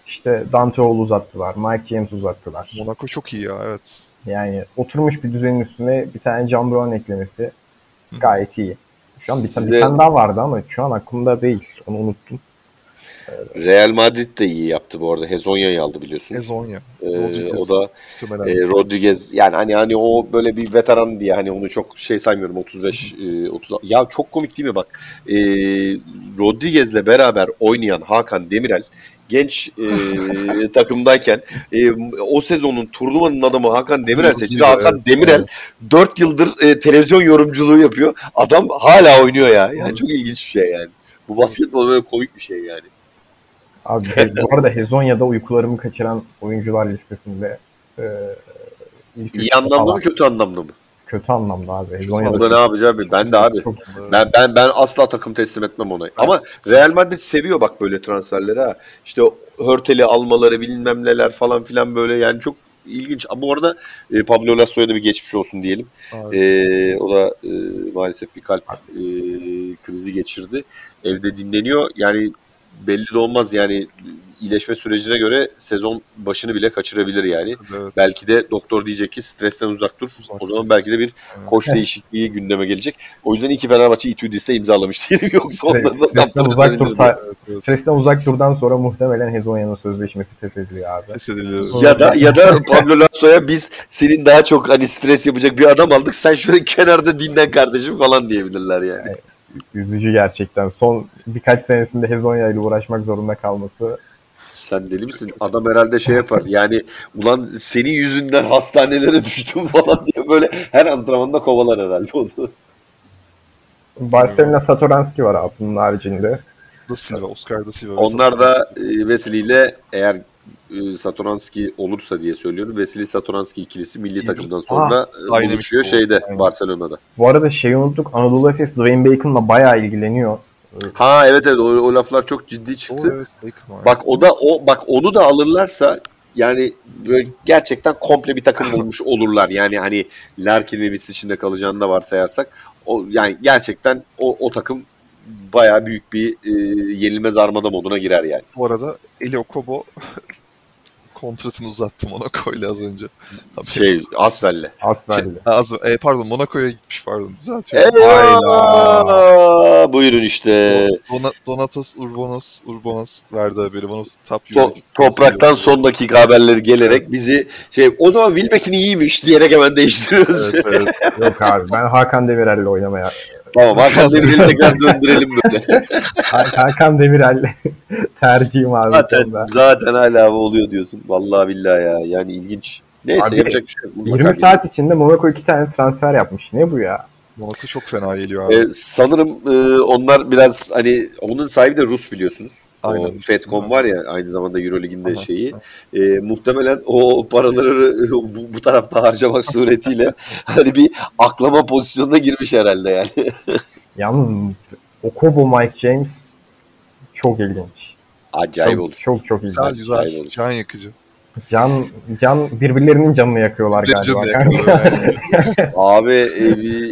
İşte Dante Hall uzattılar. Mike James uzattılar. Monaco çok iyi ya evet. Yani oturmuş bir düzenin üstüne bir tane John Brown eklemesi gayet iyi. Şu an bir, tane, Size- bir tane daha vardı ama şu an aklımda değil. Onu unuttum. Real Madrid de iyi yaptı bu arada. Hezonya'yı aldı biliyorsunuz. Ezonya. Ee, Rodriguez. o da Muhtemelen. e, Rodriguez yani hani hani o böyle bir veteran diye hani onu çok şey saymıyorum 35 e, 30 ya çok komik değil mi bak e, Rodriguez'le beraber oynayan Hakan Demirel genç e, takımdayken e, o sezonun turnuvanın adamı Hakan Demirel. Yıldızıydı, Hakan evet, Demirel evet. 4 yıldır e, televizyon yorumculuğu yapıyor. Adam hala oynuyor ya. Yani çok ilginç bir şey yani. Bu basketbol böyle komik bir şey yani. Abi bu arada Hezonya'da uykularımı kaçıran oyuncular listesinde e, ilk İyi anlamda falan. mı kötü anlamda mı? Kötü anlamda abi. Hezonya'da da ne yapacağı bir. Ben de abi. çok Ben ben ben asla takım teslim etmem ona. Ama Real Madrid seviyor bak böyle transferleri ha. İşte Hörtel'i almaları bilmem neler falan filan böyle yani çok ilginç. Bu arada e, Pablo Lasso'ya da bir geçmiş olsun diyelim. Evet. E, o da e, maalesef bir kalp e, krizi geçirdi. Evde dinleniyor. Yani belli de olmaz yani iyileşme sürecine göre sezon başını bile kaçırabilir yani. evet. Belki de doktor diyecek ki stresten uzak dur. Uzak o zaman dur. belki de bir Evet. koç değişikliği gündeme gelecek. O yüzden iki Fenerbahçe Itudis'te imzalamış diyelim. Yoksa onları da Stresten uzak dur. Evet, evet. Stresten uzak durdan sonra muhtemelen Hezonya'nın sözleşmesi feshediliyor abi. Pes ediliyor. Ya da ya da Pablo Lasso'ya biz senin daha çok hani stres yapacak bir adam aldık. Sen şöyle kenarda dinlen kardeşim falan diyebilirler yani. Üzücü gerçekten. Son birkaç senesinde Hezonya ile uğraşmak zorunda kalması. Sen deli misin? Adam herhalde şey yapar. Yani ulan senin yüzünden hastanelere düştüm falan diye böyle her antrenmanda kovalar herhalde onu. Barcelona Satoranski var abi bunun haricinde. Da Silva, Oscar da Silva. Onlar da e, Veseli ile eğer e, Satoranski olursa diye söylüyorum. Veseli Satoranski ikilisi milli takımdan sonra e, Dynamic buluşuyor oldu, şeyde aynen. Barcelona'da. Bu arada şeyi unuttuk. Anadolu Efes Dwayne Bacon'la bayağı ilgileniyor. Ha evet evet o, o laflar çok ciddi çıktı. Evet Bacon. Bak o da o bak onu da alırlarsa yani böyle gerçekten komple bir takım bulmuş olurlar. Yani hani Larkin ve Mitch içinde kalacağını da varsayarsak o yani gerçekten o, o takım bayağı büyük bir e, yenilmez armada moduna girer yani. Bu arada Eli Okobo kontratını uzattı Monaco'yla az önce. Şey Asfel'le. Asfer'le. Şey, az, e, pardon Monaco'ya gitmiş pardon düzeltiyorum. Eyvah! Buyurun işte. Dona, Donatos Urbanos Urbanos verdi haberi. Bana top To- topraktan son dakika haberleri gelerek bizi şey o zaman Wilbeck'in iyiymiş diyerek hemen değiştiriyoruz. Evet, evet. Yok abi ben Hakan Demirel'le oynamaya. Tamam Hakan Demirel'i tekrar döndürelim böyle. Ha- Hakan Demirel tercihim abi. zaten, zaten hala oluyor diyorsun. Vallahi billahi ya. Yani ilginç. Neyse Abi, yapacak bir şey yok. Mutlaka 20 gelir. saat içinde Monaco iki tane transfer yapmış. Ne bu ya? Monaco çok fena geliyor abi. Ee, sanırım e, onlar biraz hani onun sahibi de Rus biliyorsunuz. Aynen, o. Fedcom var ya aynı zamanda Eurolig'in de şeyi. E, muhtemelen o paraları bu, bu tarafta harcamak suretiyle hani bir aklama pozisyonuna girmiş herhalde yani. Yalnız Okobo Mike James çok ilginç. Acayip çok, olur. Çok çok ilginç. güzel güzel. Acayip olur. Can yakıcı. Can can birbirlerinin canını yakıyorlar galiba. Canını kanka. yakıyor yani. Abi e,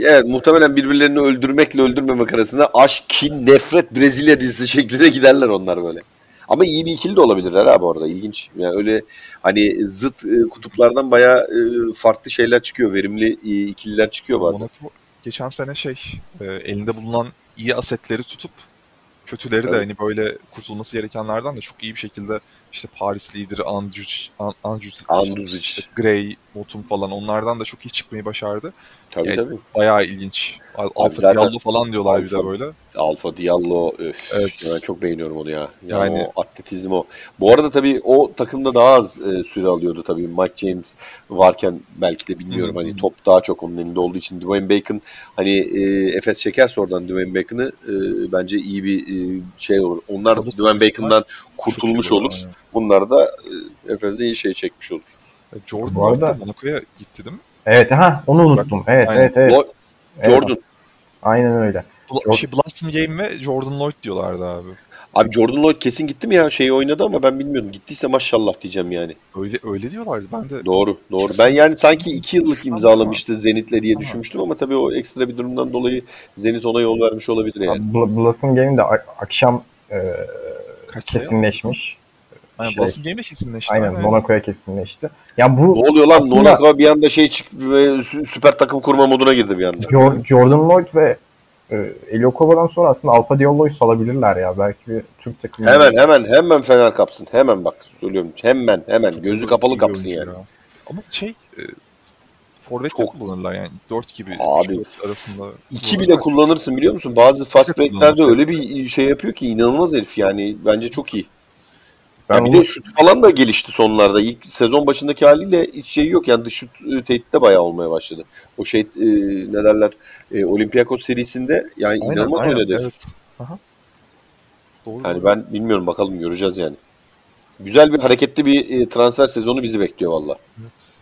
evet muhtemelen birbirlerini öldürmekle öldürmemek arasında aşk, kin, nefret Brezilya dizisi şeklinde giderler onlar böyle. Ama iyi bir ikili de olabilirler abi orada. İlginç. Yani öyle hani zıt e, kutuplardan bayağı e, farklı şeyler çıkıyor. Verimli e, ikililer çıkıyor bazen. Monaco geçen sene şey e, elinde bulunan iyi asetleri tutup kötüleri de Evet. hani böyle kurtulması gerekenlerden de çok iyi bir şekilde işte Paris lideri Andjuc, An- Andjuc, Andjuc. işte Gray, Motum falan onlardan da çok iyi çıkmayı başardı. Tabii Yani- tabii. Bayağı ilginç. Al- Alfa zaten- Diallo falan diyorlar bir de Alfa- böyle. Alfa Diallo öf. Evet. Ben çok beğeniyorum onu ya. Yani, Yani- o atletizm o. Bu arada tabii o takımda daha az e, süre alıyordu tabii. Mike James varken belki de bilmiyorum hani top daha çok onun elinde olduğu için Dwayne Bacon hani e, Efes çekerse oradan Dwayne Bacon'ı e, bence iyi bir e, şey olur. Onlar Kalırsa Dwayne Bacon'dan kurtulmuş olur. aynen. Bunlar da e, Efes'e iyi şey çekmiş olur. E, Jordan Bu arada- da Monaco'ya gitti değil mi? Evet ha onu unuttum. Evet Aynen. evet evet. Evet, Jordan. Aynen öyle. Bla- Yok. Şey, Blossom Game ve Jordan Lloyd diyorlardı abi. Abi Jordan Lloyd kesin gitti mi ya? Şeyi oynadı ama ben bilmiyorum. Gittiyse maşallah diyeceğim yani. Öyle öyle diyorlardı. Ben de Doğru, doğru. Kesin. Ben yani sanki iki yıllık imzalamıştı Zenit'le diye Tamam. düşünmüştüm ama tabii o ekstra bir durumdan dolayı Zenit ona yol vermiş olabilir yani. Bl- Blossom Game de akşam e, kaç sayı? Aynen, Şey- Blossom Game'de kesinleşti. Aynen Monaco'ya kesinleşti. Ya bu Ne oluyor lan? Aslında- Monaco bir anda şey ve sü- süper takım kurma moduna girdi bir anda. Jo- Jordan Lloyd ve e, Eli Okobo'dan sonra aslında Alfa Diallo'yu salabilirler ya. Belki bir Türk takımı. Hemen hemen hemen Fener kapsın. Hemen bak söylüyorum. Hemen hemen gözü kapalı kapsın yani. ya. Ama şey e, forvet Çok- kullanırlar yani 4 gibi Abi, arasında. İki bile kullanırsın biliyor musun? Bazı fast break'lerde öyle bir şey yapıyor ki inanılmaz herif yani. Bence çok iyi. Ben Ya bir onu- de şut falan da gelişti sonlarda. İlk sezon başındaki haliyle hiç şey yok. Yani dış şut e, tehdit de bayağı olmaya başladı. O şey e, ne derler e, Olympiakos serisinde yani Aynen, inanılmaz aynen, oynadı. evet. Aha. Doğru. Yani doğru. ben bilmiyorum bakalım göreceğiz yani. Güzel bir hareketli bir e, transfer sezonu bizi bekliyor valla. Evet.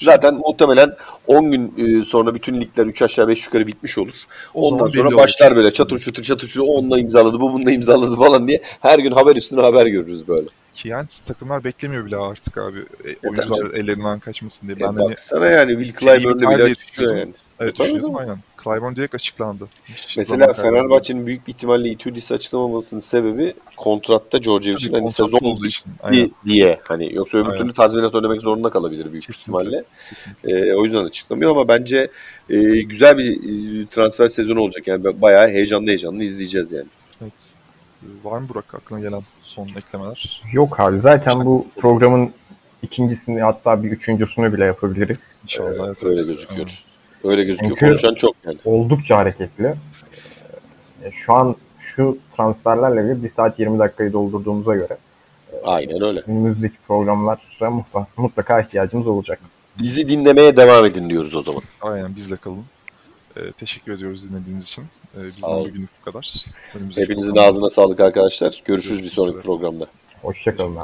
Zaten muhtemelen 10 gün e, sonra bütün ligler 3 aşağı 5 yukarı bitmiş olur. O Ondan sonra başlar böyle çatır çutur çatır çutur onunla imzaladı bu bununla imzaladı falan diye her gün haber üstüne haber görürüz böyle. Ki yani takımlar beklemiyor bile artık abi. E, tabii oyuncular ellerinden kaçmasın diye. Ya Ben hani baksana yani Will biter bile düşünüyordum. yani. evet tabii. aynen. Clyburn direkt açıklandı. Hiç Mesela. Fenerbahçe'nin büyük bir ihtimalle Itudis'i açıklamamasının sebebi kontratta Tabii hani sezon olduğu için. Aynen. diye hani yoksa öbür Aynen. türlü tazminat ödemek zorunda kalabilir büyük Kesinlikle. ihtimalle. Kesinlikle. Ee, o yüzden açıklamıyor ama bence e, güzel bir e, transfer sezonu olacak. Yani bayağı heyecanlı heyecanlı izleyeceğiz yani. Evet. Var mı Burak aklına gelen son eklemeler? Yok abi zaten bu programın ikincisini hatta bir üçüncüsünü bile yapabiliriz. İnşallah. evet, Öyle evet. Öyle gözüküyor. Çünkü- Konuşan çok yani. Oldukça hareketli. Ee, Şu an şu transferlerle bile 1 saat 20 dakikayı doldurduğumuza göre Aynen öyle. önümüzdeki programlara mutlaka, mutlaka ihtiyacımız olacak. Bizi dinlemeye devam edin diyoruz o zaman. Aynen bizle kalın. E, teşekkür ediyoruz dinlediğiniz için. E, Sağ bizden bugünlük bu kadar. Önümüzdeki Hepinizin programda- ağzına sağlık arkadaşlar. Görüşürüz bir Görüşmek sonraki programda. Hoşçakalın.